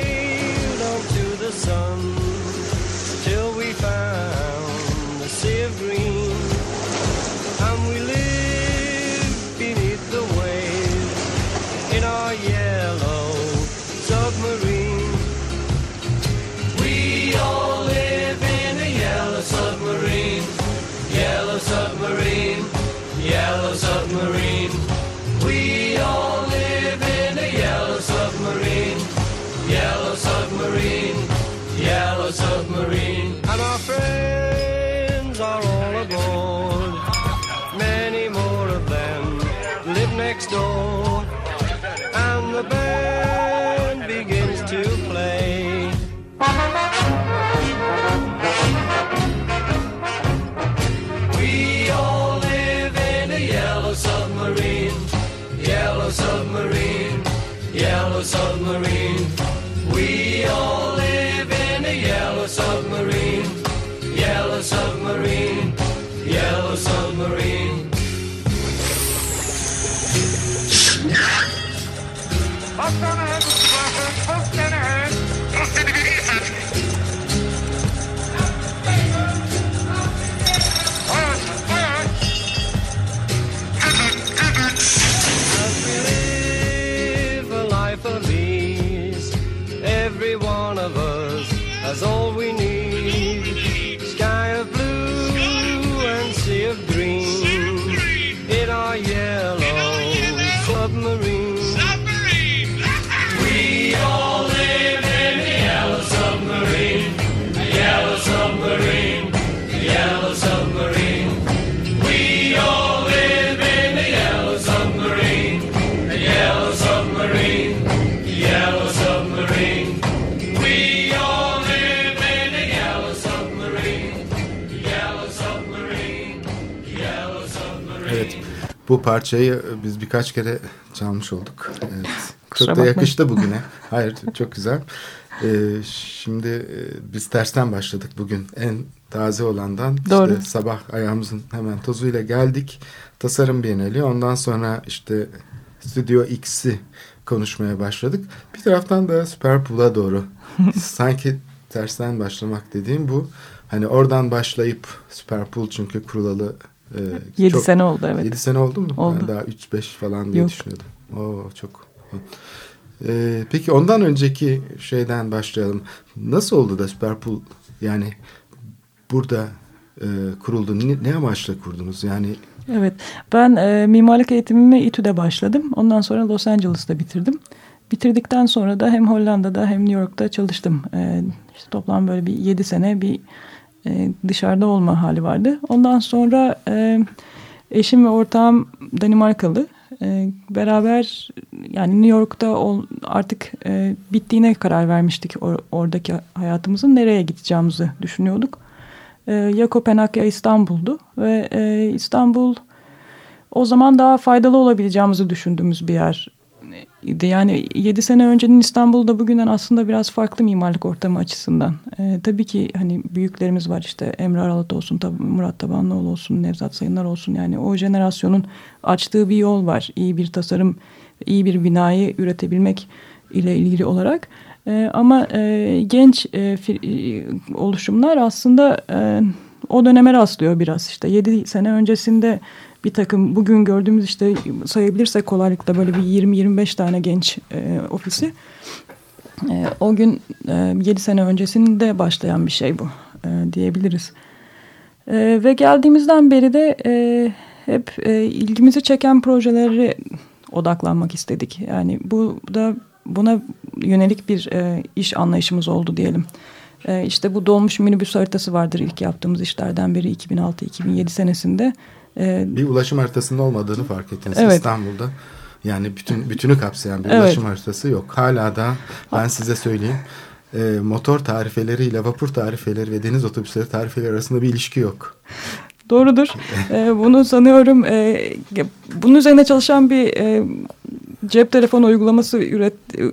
Bu parçayı biz birkaç kere çalmış olduk. Evet. Kusura Çok da bakmayın. yakıştı bugüne. Hayır çok güzel. Ee, şimdi e, biz tersten başladık bugün. En taze olandan Doğru. işte sabah ayağımızın hemen tozuyla geldik. Tasarım Bienali. Ondan sonra işte Studio X'i konuşmaya başladık. Bir taraftan da Superpool'a doğru. Sanki tersten başlamak dediğim bu. Hani oradan başlayıp Superpool çünkü kurulalı e, 7 çok- sene oldu evet. 7 sene oldu mu? Oldu. Ben daha 3-5 falan diye Yok. düşünüyordum. Oo çok. Ee, peki ondan önceki şeyden başlayalım. Nasıl oldu da Superpool yani burada e, kuruldu? Ne, ne amaçla kurdunuz? Yani Evet, ben e, mimarlık eğitimimi İTÜ'de başladım. Ondan sonra Los Angeles'ta bitirdim. Bitirdikten sonra da hem Hollanda'da hem New York'ta çalıştım. E, işte toplam böyle bir 7 sene bir e, dışarıda olma hali vardı. Ondan sonra e, eşim ve ortağım Danimarkalı. E, beraber yani New York'ta ol, artık e, bittiğine karar vermiştik or- oradaki hayatımızın. Nereye gideceğimizi düşünüyorduk. E, ya Kopenhag İstanbul'du ve e, İstanbul o zaman daha faydalı olabileceğimizi düşündüğümüz bir yer. İdi. Yani 7 sene öncenin İstanbul'da bugünden aslında biraz farklı mimarlık ortamı açısından. E, tabii ki hani büyüklerimiz var işte Emre Aralat olsun, tabii Murat Tabanlıoğlu olsun, Nevzat Sayınlar olsun. Yani o jenerasyonun açtığı bir yol var. İyi bir tasarım, iyi bir binayı üretebilmek ile ilgili olarak. E, ama e, genç e, e, oluşumlar aslında e, o döneme rastlıyor biraz. İşte 7 sene öncesinde bir takım bugün gördüğümüz işte sayabilirsek kolaylıkla böyle bir 20-25 tane genç e, ofisi. E, o gün e, 7 sene öncesinde başlayan bir şey bu e, diyebiliriz. E, ve geldiğimizden beri de e, hep e, ilgimizi çeken projeleri odaklanmak istedik. Yani bu da buna yönelik bir e, iş anlayışımız oldu diyelim. E, işte bu dolmuş minibüs haritası vardır ilk yaptığımız işlerden biri 2006-2007 senesinde. E, Bir ulaşım haritasının olmadığını fark ettiniz Evet. İstanbul'da. Yani bütün bütünü kapsayan bir Evet. ulaşım haritası yok. Hala da ben size söyleyeyim e, motor tarifeleriyle vapur tarifeleri ve deniz otobüsleri tarifeleri arasında bir ilişki yok. Doğrudur. Ee, bunu sanıyorum e, bunun üzerine çalışan bir e, cep telefonu uygulaması üret e,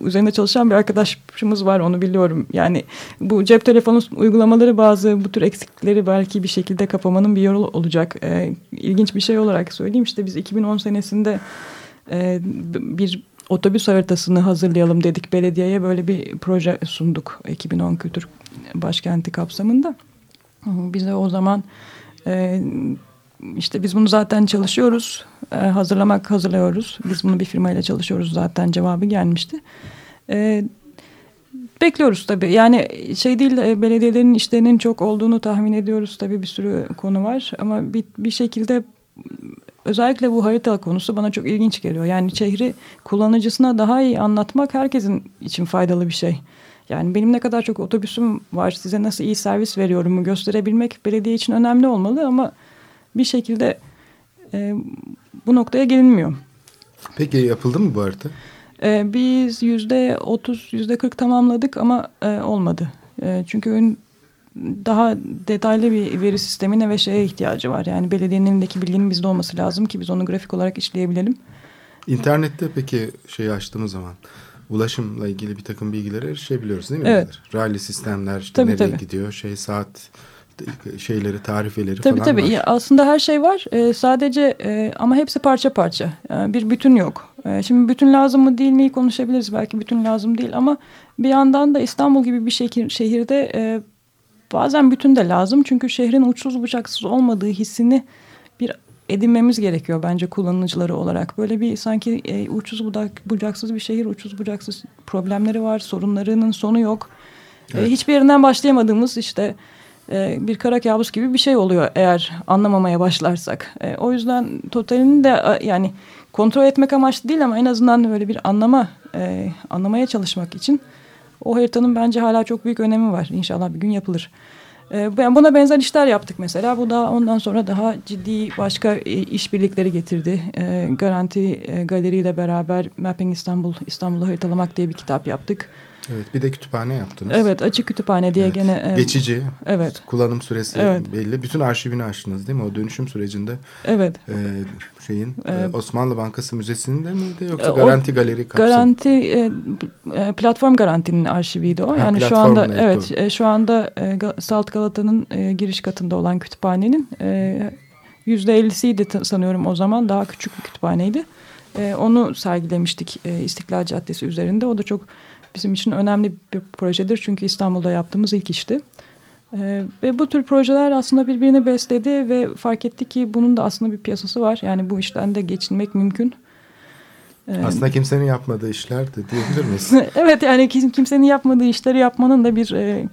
üzerine çalışan bir arkadaşımız var onu biliyorum. Yani bu cep telefonu uygulamaları bazı bu tür eksiklikleri belki bir şekilde kapamanın bir yolu olacak. E, ilginç bir şey olarak söyleyeyim işte biz 2010 senesinde e, bir otobüs haritasını hazırlayalım dedik belediyeye böyle bir proje sunduk 2010 Kültür Başkenti kapsamında. Bize o zaman ee, işte biz bunu zaten çalışıyoruz. Ee, hazırlamak hazırlıyoruz. Biz bunu bir firmayla çalışıyoruz zaten cevabı gelmişti. Ee, bekliyoruz tabii. Yani şey değil e, belediyelerin işlerinin çok olduğunu tahmin ediyoruz. Tabii bir sürü konu var ama bir, bir şekilde özellikle bu harita konusu bana çok ilginç geliyor. Yani şehri kullanıcısına daha iyi anlatmak herkesin için faydalı bir şey. Yani benim ne kadar çok otobüsüm var, size nasıl iyi servis veriyorumu gösterebilmek belediye için önemli olmalı ama bir şekilde e, bu noktaya gelinmiyor. Peki yapıldı mı bu harita? E, biz yüzde otuz, yüzde kırk tamamladık ama e, olmadı. E, çünkü ön- daha detaylı bir veri sistemine ve şeye ihtiyacı var. Yani belediyenin elindeki bilginin bizde olması lazım ki biz onu grafik olarak işleyebilelim. İnternette peki şeyi açtığımız zaman ulaşımla ilgili bir takım bilgilere erişebiliyoruz değil mi? Evet. Rally sistemler işte Tabii, nereye tabii. gidiyor, şey saat şeyleri, tarifeleri Tabii falan tabii. var. Ya aslında her şey var. Ee, sadece e, ama hepsi parça parça. Yani bir bütün yok. Ee, şimdi bütün lazım mı değil mi konuşabiliriz. Belki bütün lazım değil ama bir yandan da İstanbul gibi bir şehir, şehirde e, bazen bütün de lazım. Çünkü şehrin uçsuz bucaksız olmadığı hissini edinmemiz gerekiyor bence kullanıcıları olarak. Böyle bir sanki e, uçsuz budak, bucaksız bir şehir, uçsuz bucaksız problemleri var. Sorunlarının sonu yok. E, Evet. hiçbir yerinden başlayamadığımız işte e, bir kara kabus gibi bir şey oluyor eğer anlamamaya başlarsak. E, o yüzden totalini de e, yani kontrol etmek amaçlı değil ama en azından böyle bir anlama e, anlamaya çalışmak için o haritanın bence hala çok büyük önemi var. İnşallah bir gün yapılır. Ben buna benzer işler yaptık mesela. Bu da ondan sonra daha ciddi başka e, işbirlikleri getirdi. E, Garanti e, Galeri ile beraber Mapping İstanbul, İstanbul'u haritalamak diye bir kitap yaptık. Evet, bir de kütüphane yaptınız. Evet, açık kütüphane diye Evet. gene e, Geçici. Evet. Kullanım süresi Evet. belli. Bütün arşivini açtınız değil mi? O dönüşüm sürecinde Evet. e, şeyin e, Osmanlı Bankası Müzesi'nde miydi yoksa e, o Garanti Galeri kapsam? Garanti e, platform garantinin arşiviydi o. Ha, yani şu anda evet, evet e, şu anda e, Salt Galata'nın e, giriş katında olan kütüphanenin e, yüzde ellisiydi ta- sanıyorum o zaman daha küçük bir kütüphaneydi. E, onu sergilemiştik e, İstiklal Caddesi üzerinde. O da çok bizim için önemli bir projedir çünkü İstanbul'da yaptığımız ilk işti. E, ve bu tür projeler aslında birbirini besledi ve fark ettik ki bunun da aslında bir piyasası var. Yani bu işten de geçinmek mümkün. E, Aslında kimsenin yapmadığı işler de diyebilir miyiz? evet yani kim, kimsenin yapmadığı işleri yapmanın da bir e,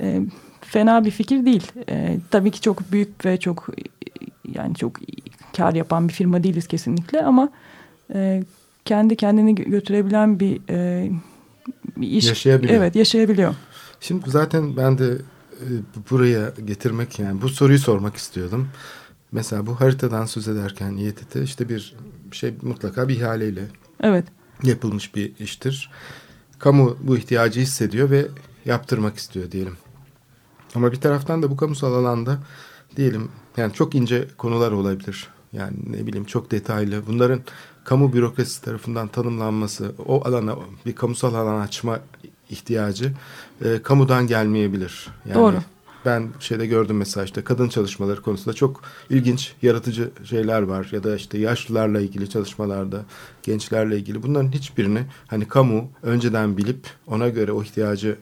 e, fena bir fikir değil. E, tabii ki çok büyük ve çok yani çok kar yapan bir firma değiliz kesinlikle ama e, kendi kendini gö- götürebilen bir, e, bir iş. Yaşayabiliyor. Evet yaşayabiliyor. Şimdi zaten ben de e, buraya getirmek yani bu soruyu sormak istiyordum. Mesela bu haritadan söz ederken İETT işte bir şey mutlaka bir ihaleyle Evet. yapılmış bir iştir. Kamu bu ihtiyacı hissediyor ve yaptırmak istiyor diyelim. Ama bir taraftan da bu kamusal alanda diyelim yani çok ince konular olabilir. Yani ne bileyim çok detaylı. Bunların kamu bürokrasisi tarafından tanımlanması, o alana bir kamusal alan açma ihtiyacı e, kamudan gelmeyebilir. Yani Doğru. Ben şeyde gördüm mesela işte kadın çalışmaları konusunda çok ilginç, yaratıcı şeyler var. Ya da işte yaşlılarla ilgili çalışmalarda, gençlerle ilgili. Bunların hiçbirini hani kamu önceden bilip ona göre o ihtiyacı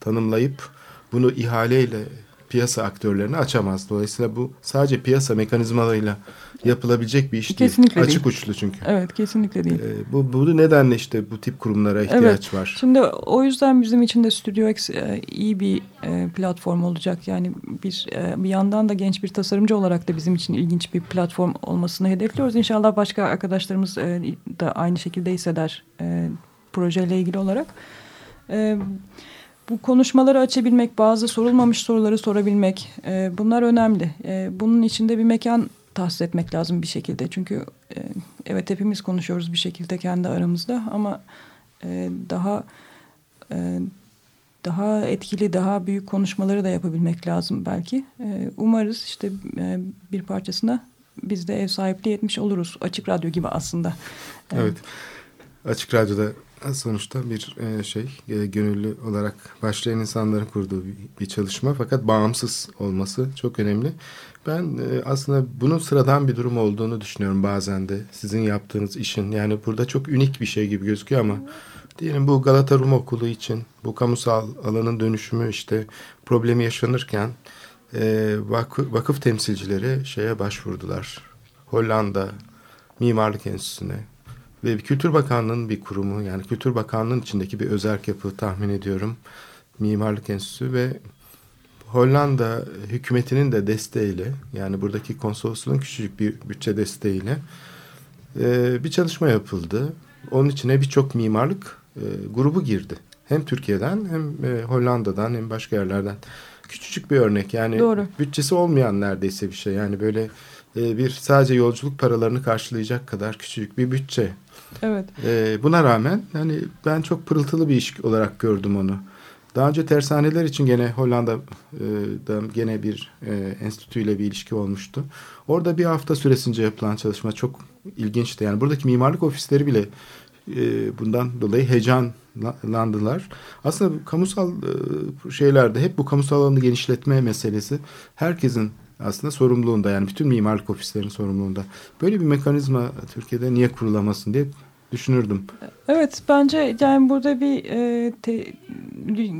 tanımlayıp bunu ihaleyle piyasa aktörlerine açamaz. Dolayısıyla bu sadece piyasa mekanizmalarıyla yapılabilecek bir iş Kesinlikle değil. Açık değil. uçlu çünkü. Evet kesinlikle değil. Ee, bu, bu nedenle işte bu tip kurumlara ihtiyaç Evet. var. Şimdi o yüzden bizim için de Studio X e, iyi bir e, platform olacak. Yani bir e, bir yandan da genç bir tasarımcı olarak da bizim için ilginç bir platform olmasını hedefliyoruz. İnşallah başka arkadaşlarımız e, da aynı şekilde hisseder e, projeyle ilgili olarak. E, bu konuşmaları açabilmek, bazı sorulmamış soruları sorabilmek e, bunlar önemli. E, bunun içinde bir mekan tahsis etmek lazım bir şekilde. Çünkü e, evet hepimiz konuşuyoruz bir şekilde kendi aramızda ama e, daha e, daha etkili, daha büyük konuşmaları da yapabilmek lazım belki. E, umarız işte e, bir parçasına biz de ev sahipliği etmiş oluruz. Açık radyo gibi aslında. E, Evet. Açık Radyo'da sonuçta bir e, şey e, gönüllü olarak başlayan insanların kurduğu bir, çalışma fakat bağımsız olması çok önemli. Ben e, aslında bunun sıradan bir durum olduğunu düşünüyorum bazen de sizin yaptığınız işin yani burada çok unik bir şey gibi gözüküyor ama diyelim bu Galata Rum Okulu için bu kamusal alanın dönüşümü işte problemi yaşanırken vakıf temsilcileri şeye başvurdular. Hollanda Mimarlık Enstitüsü'ne ve Kültür Bakanlığı'nın bir kurumu yani Kültür Bakanlığı'nın içindeki bir özerk yapı tahmin ediyorum. Mimarlık Enstitüsü ve Hollanda hükümetinin de desteğiyle yani buradaki konsolosluğun küçücük bir bütçe desteğiyle e, bir çalışma yapıldı. Onun içine birçok mimarlık e, grubu girdi. Hem Türkiye'den hem e, Hollanda'dan hem başka yerlerden. Küçücük bir örnek yani Doğru. bütçesi olmayan neredeyse bir şey. Yani böyle e, bir sadece yolculuk paralarını karşılayacak kadar küçücük bir bütçe. Evet. E, buna rağmen hani ben çok pırıltılı bir iş olarak gördüm onu. Daha önce tersaneler için gene Hollanda'da gene bir e, enstitüyle bir ilişki olmuştu. Orada bir hafta süresince yapılan çalışma çok ilginçti. Yani buradaki mimarlık ofisleri bile e, bundan dolayı heyecanlandılar. Aslında kamusal e, şeylerde hep bu kamusal alanı genişletme meselesi herkesin aslında sorumluluğunda yani bütün mimarlık ofislerin sorumluluğunda. Böyle bir mekanizma Türkiye'de niye kurulamasın diye düşünürdüm. Evet bence yani burada bir e, te,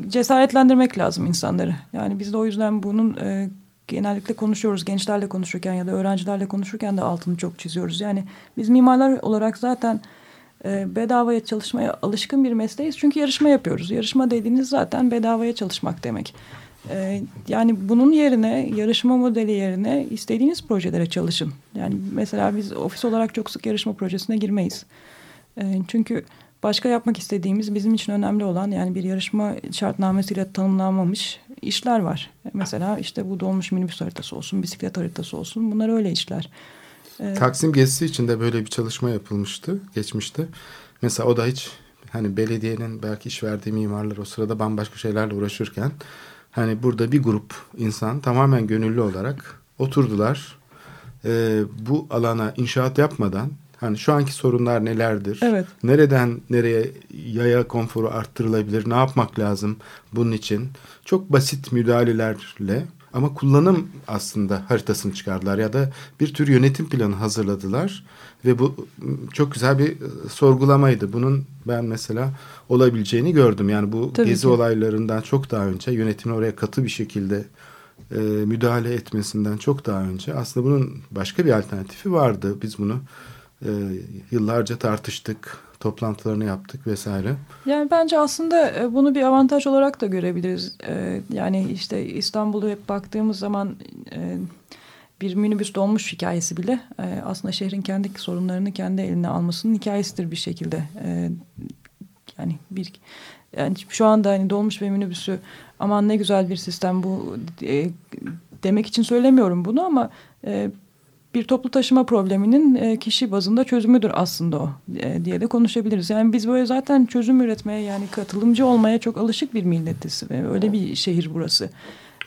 cesaretlendirmek lazım insanları. Yani biz de o yüzden bunun e, genellikle konuşuyoruz gençlerle konuşurken ya da öğrencilerle konuşurken de altını çok çiziyoruz. Yani biz mimarlar olarak zaten e, bedavaya çalışmaya alışkın bir mesleğiz. Çünkü yarışma yapıyoruz. Yarışma dediğiniz zaten bedavaya çalışmak demek. E, yani bunun yerine yarışma modeli yerine istediğiniz projelere çalışın. Yani mesela biz ofis olarak çok sık yarışma projesine girmeyiz. E, çünkü başka yapmak istediğimiz bizim için önemli olan yani bir yarışma şartnamesiyle tanımlanmamış işler var. Mesela işte bu dolmuş minibüs haritası olsun, bisiklet haritası olsun bunlar öyle işler. E, Taksim gezisi için de böyle bir çalışma yapılmıştı geçmişte. Mesela o da hiç hani belediyenin belki iş verdiği mimarlar o sırada bambaşka şeylerle uğraşırken hani burada bir grup insan tamamen gönüllü olarak oturdular. Ee, bu alana inşaat yapmadan hani şu anki sorunlar nelerdir? Evet. Nereden nereye yaya konforu arttırılabilir? Ne yapmak lazım bunun için? Çok basit müdahalelerle ama kullanım aslında haritasını çıkardılar ya da bir tür yönetim planı hazırladılar ve bu çok güzel bir e, sorgulamaydı. Bunun ben mesela olabileceğini gördüm. Yani bu Tabii gezi ki. olaylarından çok daha önce yönetimin oraya katı bir şekilde e, müdahale etmesinden çok daha önce aslında bunun başka bir alternatifi vardı. Biz bunu e, yıllarca tartıştık, toplantılarını yaptık vesaire. Yani bence aslında e, bunu bir avantaj olarak da görebiliriz. E, Yani işte İstanbul'u hep baktığımız zaman e, bir minibüs dolmuş hikayesi bile e, aslında şehrin kendi sorunlarını kendi eline almasının hikayesidir bir şekilde. E, Yani bir yani şu anda hani dolmuş ve minibüsü aman ne güzel bir sistem bu e, demek için söylemiyorum bunu ama e, bir toplu taşıma probleminin e, kişi bazında çözümüdür aslında o e, diye de konuşabiliriz. Yani biz böyle zaten çözüm üretmeye yani katılımcı olmaya çok alışık bir milletiz ve öyle bir şehir burası.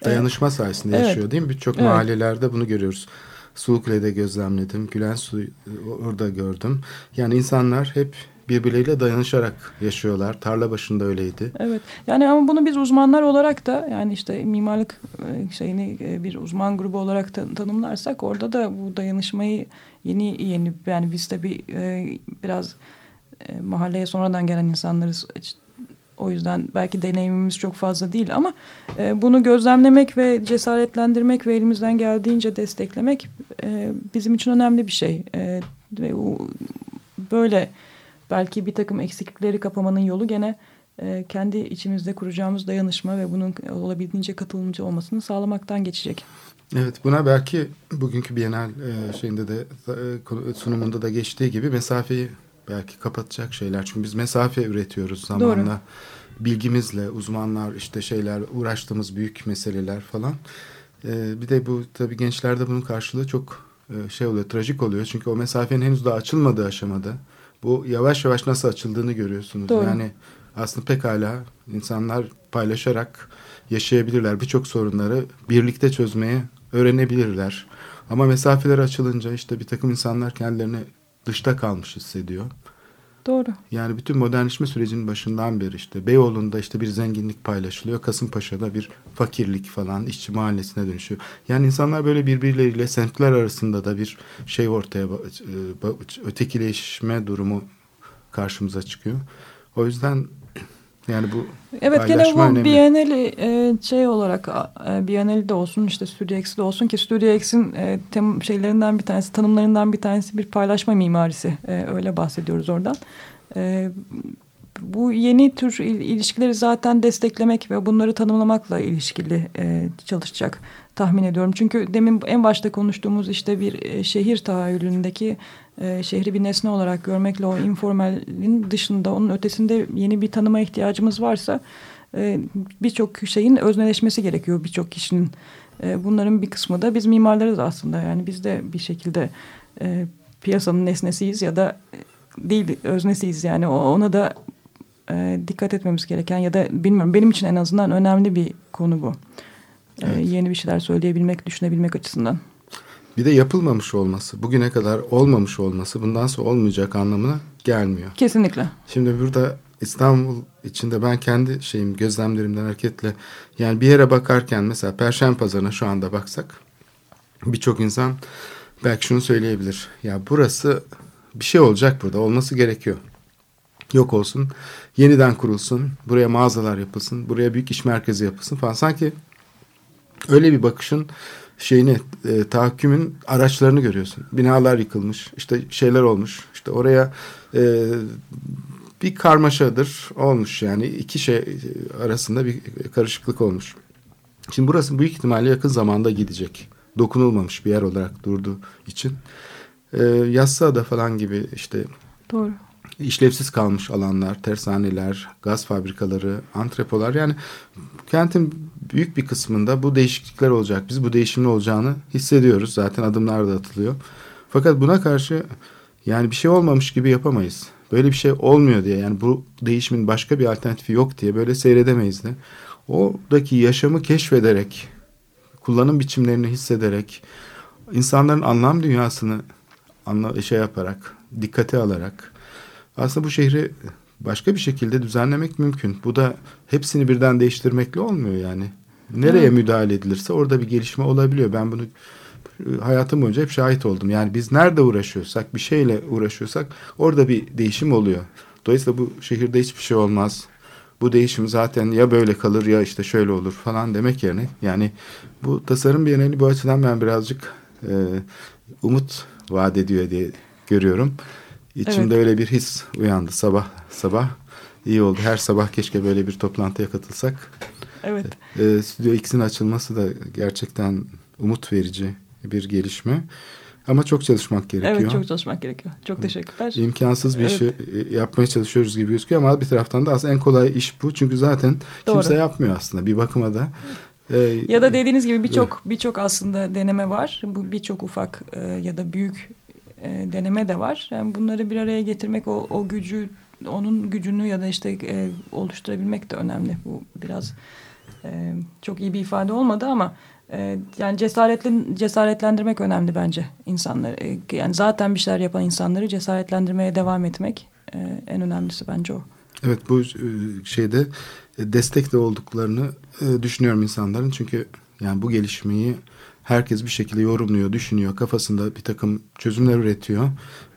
Dayanışma sayesinde Evet. yaşıyor değil mi? Birçok Evet. mahallelerde bunu görüyoruz. Sulukule'de gözlemledim. Gülen Su orada gördüm. Yani insanlar hep birbirleriyle dayanışarak yaşıyorlar. Tarla başında öyleydi. Evet. Yani ama bunu biz uzmanlar olarak da yani işte mimarlık e, şeyini e, bir uzman grubu olarak ta- tanımlarsak orada da bu dayanışmayı yeni yeni yani biz de bir biraz e, mahalleye sonradan gelen insanlarız. O yüzden belki deneyimimiz çok fazla değil ama bunu gözlemlemek ve cesaretlendirmek ve elimizden geldiğince desteklemek bizim için önemli bir şey. Ve o, böyle belki bir takım eksiklikleri kapamanın yolu gene e, kendi içimizde kuracağımız dayanışma ve bunun olabildiğince katılımcı olmasını sağlamaktan geçecek. Evet buna belki bugünkü Bienal e, şeyinde de e, sunumunda da geçtiği gibi mesafeyi belki kapatacak şeyler. Çünkü biz mesafe üretiyoruz zamanla. Doğru. Bilgimizle uzmanlar işte şeyler uğraştığımız büyük meseleler falan. Ee, bir de bu tabii gençlerde bunun karşılığı çok e, şey oluyor, trajik oluyor. Çünkü o mesafenin henüz daha açılmadığı aşamada bu yavaş yavaş nasıl açıldığını görüyorsunuz. Doğru. Yani aslında pekala insanlar paylaşarak yaşayabilirler. Birçok sorunları birlikte çözmeye öğrenebilirler. Ama mesafeler açılınca işte bir takım insanlar kendilerini dışta kalmış hissediyor. Doğru. Yani bütün modernleşme sürecinin başından beri işte Beyoğlu'nda işte bir zenginlik paylaşılıyor. Kasımpaşa'da bir fakirlik falan işçi mahallesine dönüşüyor. Yani insanlar böyle birbirleriyle semtler arasında da bir şey ortaya e, ötekileşme durumu karşımıza çıkıyor. O yüzden yani bu Evet gene bu önemli. Biennale e, şey olarak e, Biennale de olsun işte Studio X'de de olsun ki Studio X'in e, tem şeylerinden bir tanesi tanımlarından bir tanesi bir paylaşma mimarisi E, öyle bahsediyoruz oradan. E, bu yeni tür il- ilişkileri zaten desteklemek ve bunları tanımlamakla ilişkili e, çalışacak tahmin ediyorum. Çünkü demin en başta konuştuğumuz işte bir e, şehir tahayyülündeki e, şehri bir nesne olarak görmekle o informalin dışında onun ötesinde yeni bir tanıma ihtiyacımız varsa e, birçok şeyin özneleşmesi gerekiyor birçok kişinin. E, bunların bir kısmı da biz mimarlarız aslında yani biz de bir şekilde e, piyasanın nesnesiyiz ya da değil öznesiyiz yani ona da e, dikkat etmemiz gereken ya da bilmiyorum benim için en azından önemli bir konu bu. E, Evet. yeni bir şeyler söyleyebilmek, düşünebilmek açısından. Bir de yapılmamış olması, bugüne kadar olmamış olması bundan sonra olmayacak anlamına gelmiyor. Kesinlikle. Şimdi burada İstanbul içinde ben kendi şeyim gözlemlerimden hareketle yani bir yere bakarken mesela Perşembe Pazarı'na şu anda baksak birçok insan belki şunu söyleyebilir. Ya burası bir şey olacak burada olması gerekiyor. Yok olsun yeniden kurulsun buraya mağazalar yapılsın buraya büyük iş merkezi yapılsın falan sanki öyle bir bakışın şeyini e, tahakkümün araçlarını görüyorsun. Binalar yıkılmış, işte şeyler olmuş. İşte oraya e, bir karmaşadır olmuş yani iki şey arasında bir karışıklık olmuş. Şimdi burası büyük ihtimalle yakın zamanda gidecek. Dokunulmamış bir yer olarak durduğu için. E, Yassıada falan gibi işte Doğru. işlevsiz kalmış alanlar, tersaneler, gaz fabrikaları, antrepolar yani kentin büyük bir kısmında bu değişiklikler olacak. Biz bu değişimin olacağını hissediyoruz. Zaten adımlar da atılıyor. Fakat buna karşı yani bir şey olmamış gibi yapamayız. Böyle bir şey olmuyor diye yani bu değişimin başka bir alternatifi yok diye böyle seyredemeyiz de. Oradaki yaşamı keşfederek, kullanım biçimlerini hissederek, insanların anlam dünyasını anla, şey yaparak, dikkate alarak aslında bu şehri başka bir şekilde düzenlemek mümkün. Bu da hepsini birden değiştirmekle olmuyor yani. Nereye Evet. müdahale edilirse orada bir gelişme olabiliyor. Ben bunu e, hayatım boyunca hep şahit oldum. Yani biz nerede uğraşıyorsak, bir şeyle uğraşıyorsak orada bir değişim oluyor. Dolayısıyla bu şehirde hiçbir şey olmaz. Bu değişim zaten ya böyle kalır ya işte şöyle olur falan demek yerine yani bu tasarım bienali bu açıdan ben birazcık e, umut vaat ediyor diye görüyorum. İçimde öyle bir his uyandı sabah sabah. İyi oldu. Her sabah keşke böyle bir toplantıya katılsak. Evet. E, Stüdyo X'in açılması da gerçekten umut verici bir gelişme. Ama çok çalışmak gerekiyor. Evet çok çalışmak gerekiyor. Çok teşekkürler. İmkansız bir Evet. işi e, yapmaya çalışıyoruz gibi gözüküyor ama bir taraftan da aslında en kolay iş bu. Çünkü zaten Doğru. kimse yapmıyor aslında bir bakıma da. E, Ya da dediğiniz gibi birçok birçok aslında deneme var. Bu birçok ufak e, ya da büyük e, deneme de var. Yani bunları bir araya getirmek o, o gücü onun gücünü ya da işte e, oluşturabilmek de önemli. Bu biraz e, çok iyi bir ifade olmadı ama e, yani cesaretli cesaretlendirmek önemli bence insanları. E, yani zaten bir şeyler yapan insanları cesaretlendirmeye devam etmek e, en önemlisi bence o. Evet bu e, şeyde e, destek de olduklarını e, düşünüyorum insanların. Çünkü yani bu gelişmeyi herkes bir şekilde yorumluyor, düşünüyor. Kafasında bir takım çözümler üretiyor.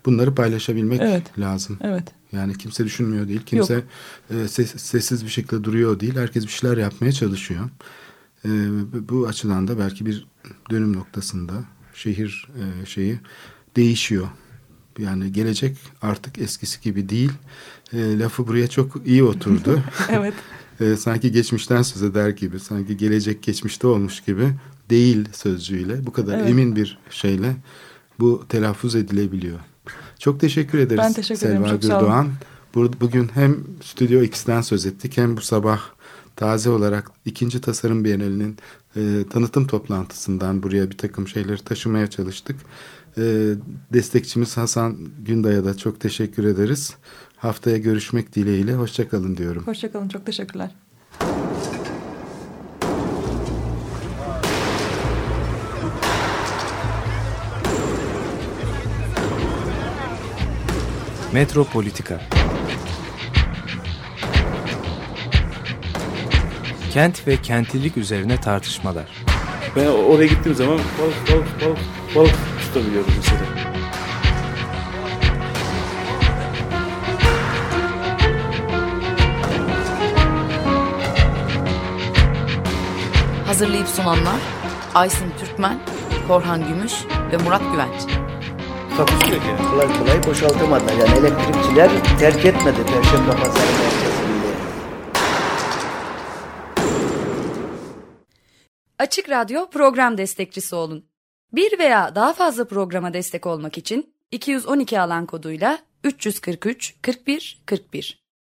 Bunları paylaşabilmek Evet. lazım. Evet. Yani kimse düşünmüyor değil. Kimse e, ses- sessiz bir şekilde duruyor değil. Herkes bir şeyler yapmaya çalışıyor. E, bu açıdan da belki bir dönüm noktasında şehir e, şeyi değişiyor. Yani gelecek artık eskisi gibi değil. E, lafı buraya çok iyi oturdu. Evet. E, sanki geçmişten söz eder gibi, sanki gelecek geçmişte olmuş gibi değil sözcüğüyle bu kadar Evet. emin bir şeyle bu telaffuz edilebiliyor. Çok teşekkür ederiz Ben teşekkür Selva. Gürdoğan. Bugün hem Stüdyo X'ten söz ettik hem bu sabah taze olarak ikinci Tasarım Bienalinin e, tanıtım toplantısından buraya bir takım şeyleri taşımaya çalıştık. E, destekçimiz Hasan Günday'a da çok teşekkür ederiz. Haftaya görüşmek dileğiyle. Hoşçakalın diyorum. Hoşçakalın. Çok teşekkürler. Metropolitika Kent ve kentlilik üzerine tartışmalar. Ben oraya gittiğim zaman balık balık balık balık tutabiliyorum mesela. Hazırlayıp sunanlar Aysin Türkmen, Korhan Gümüş ve Murat Güvenç. Takusuyor yani. Kolay kolay boşaltamadılar. Yani elektrikçiler terk etmedi Perşembe Pazarı merkezini. Açık Radyo program destekçisi olun. Bir veya daha fazla programa destek olmak için 212 alan koduyla 343 41 41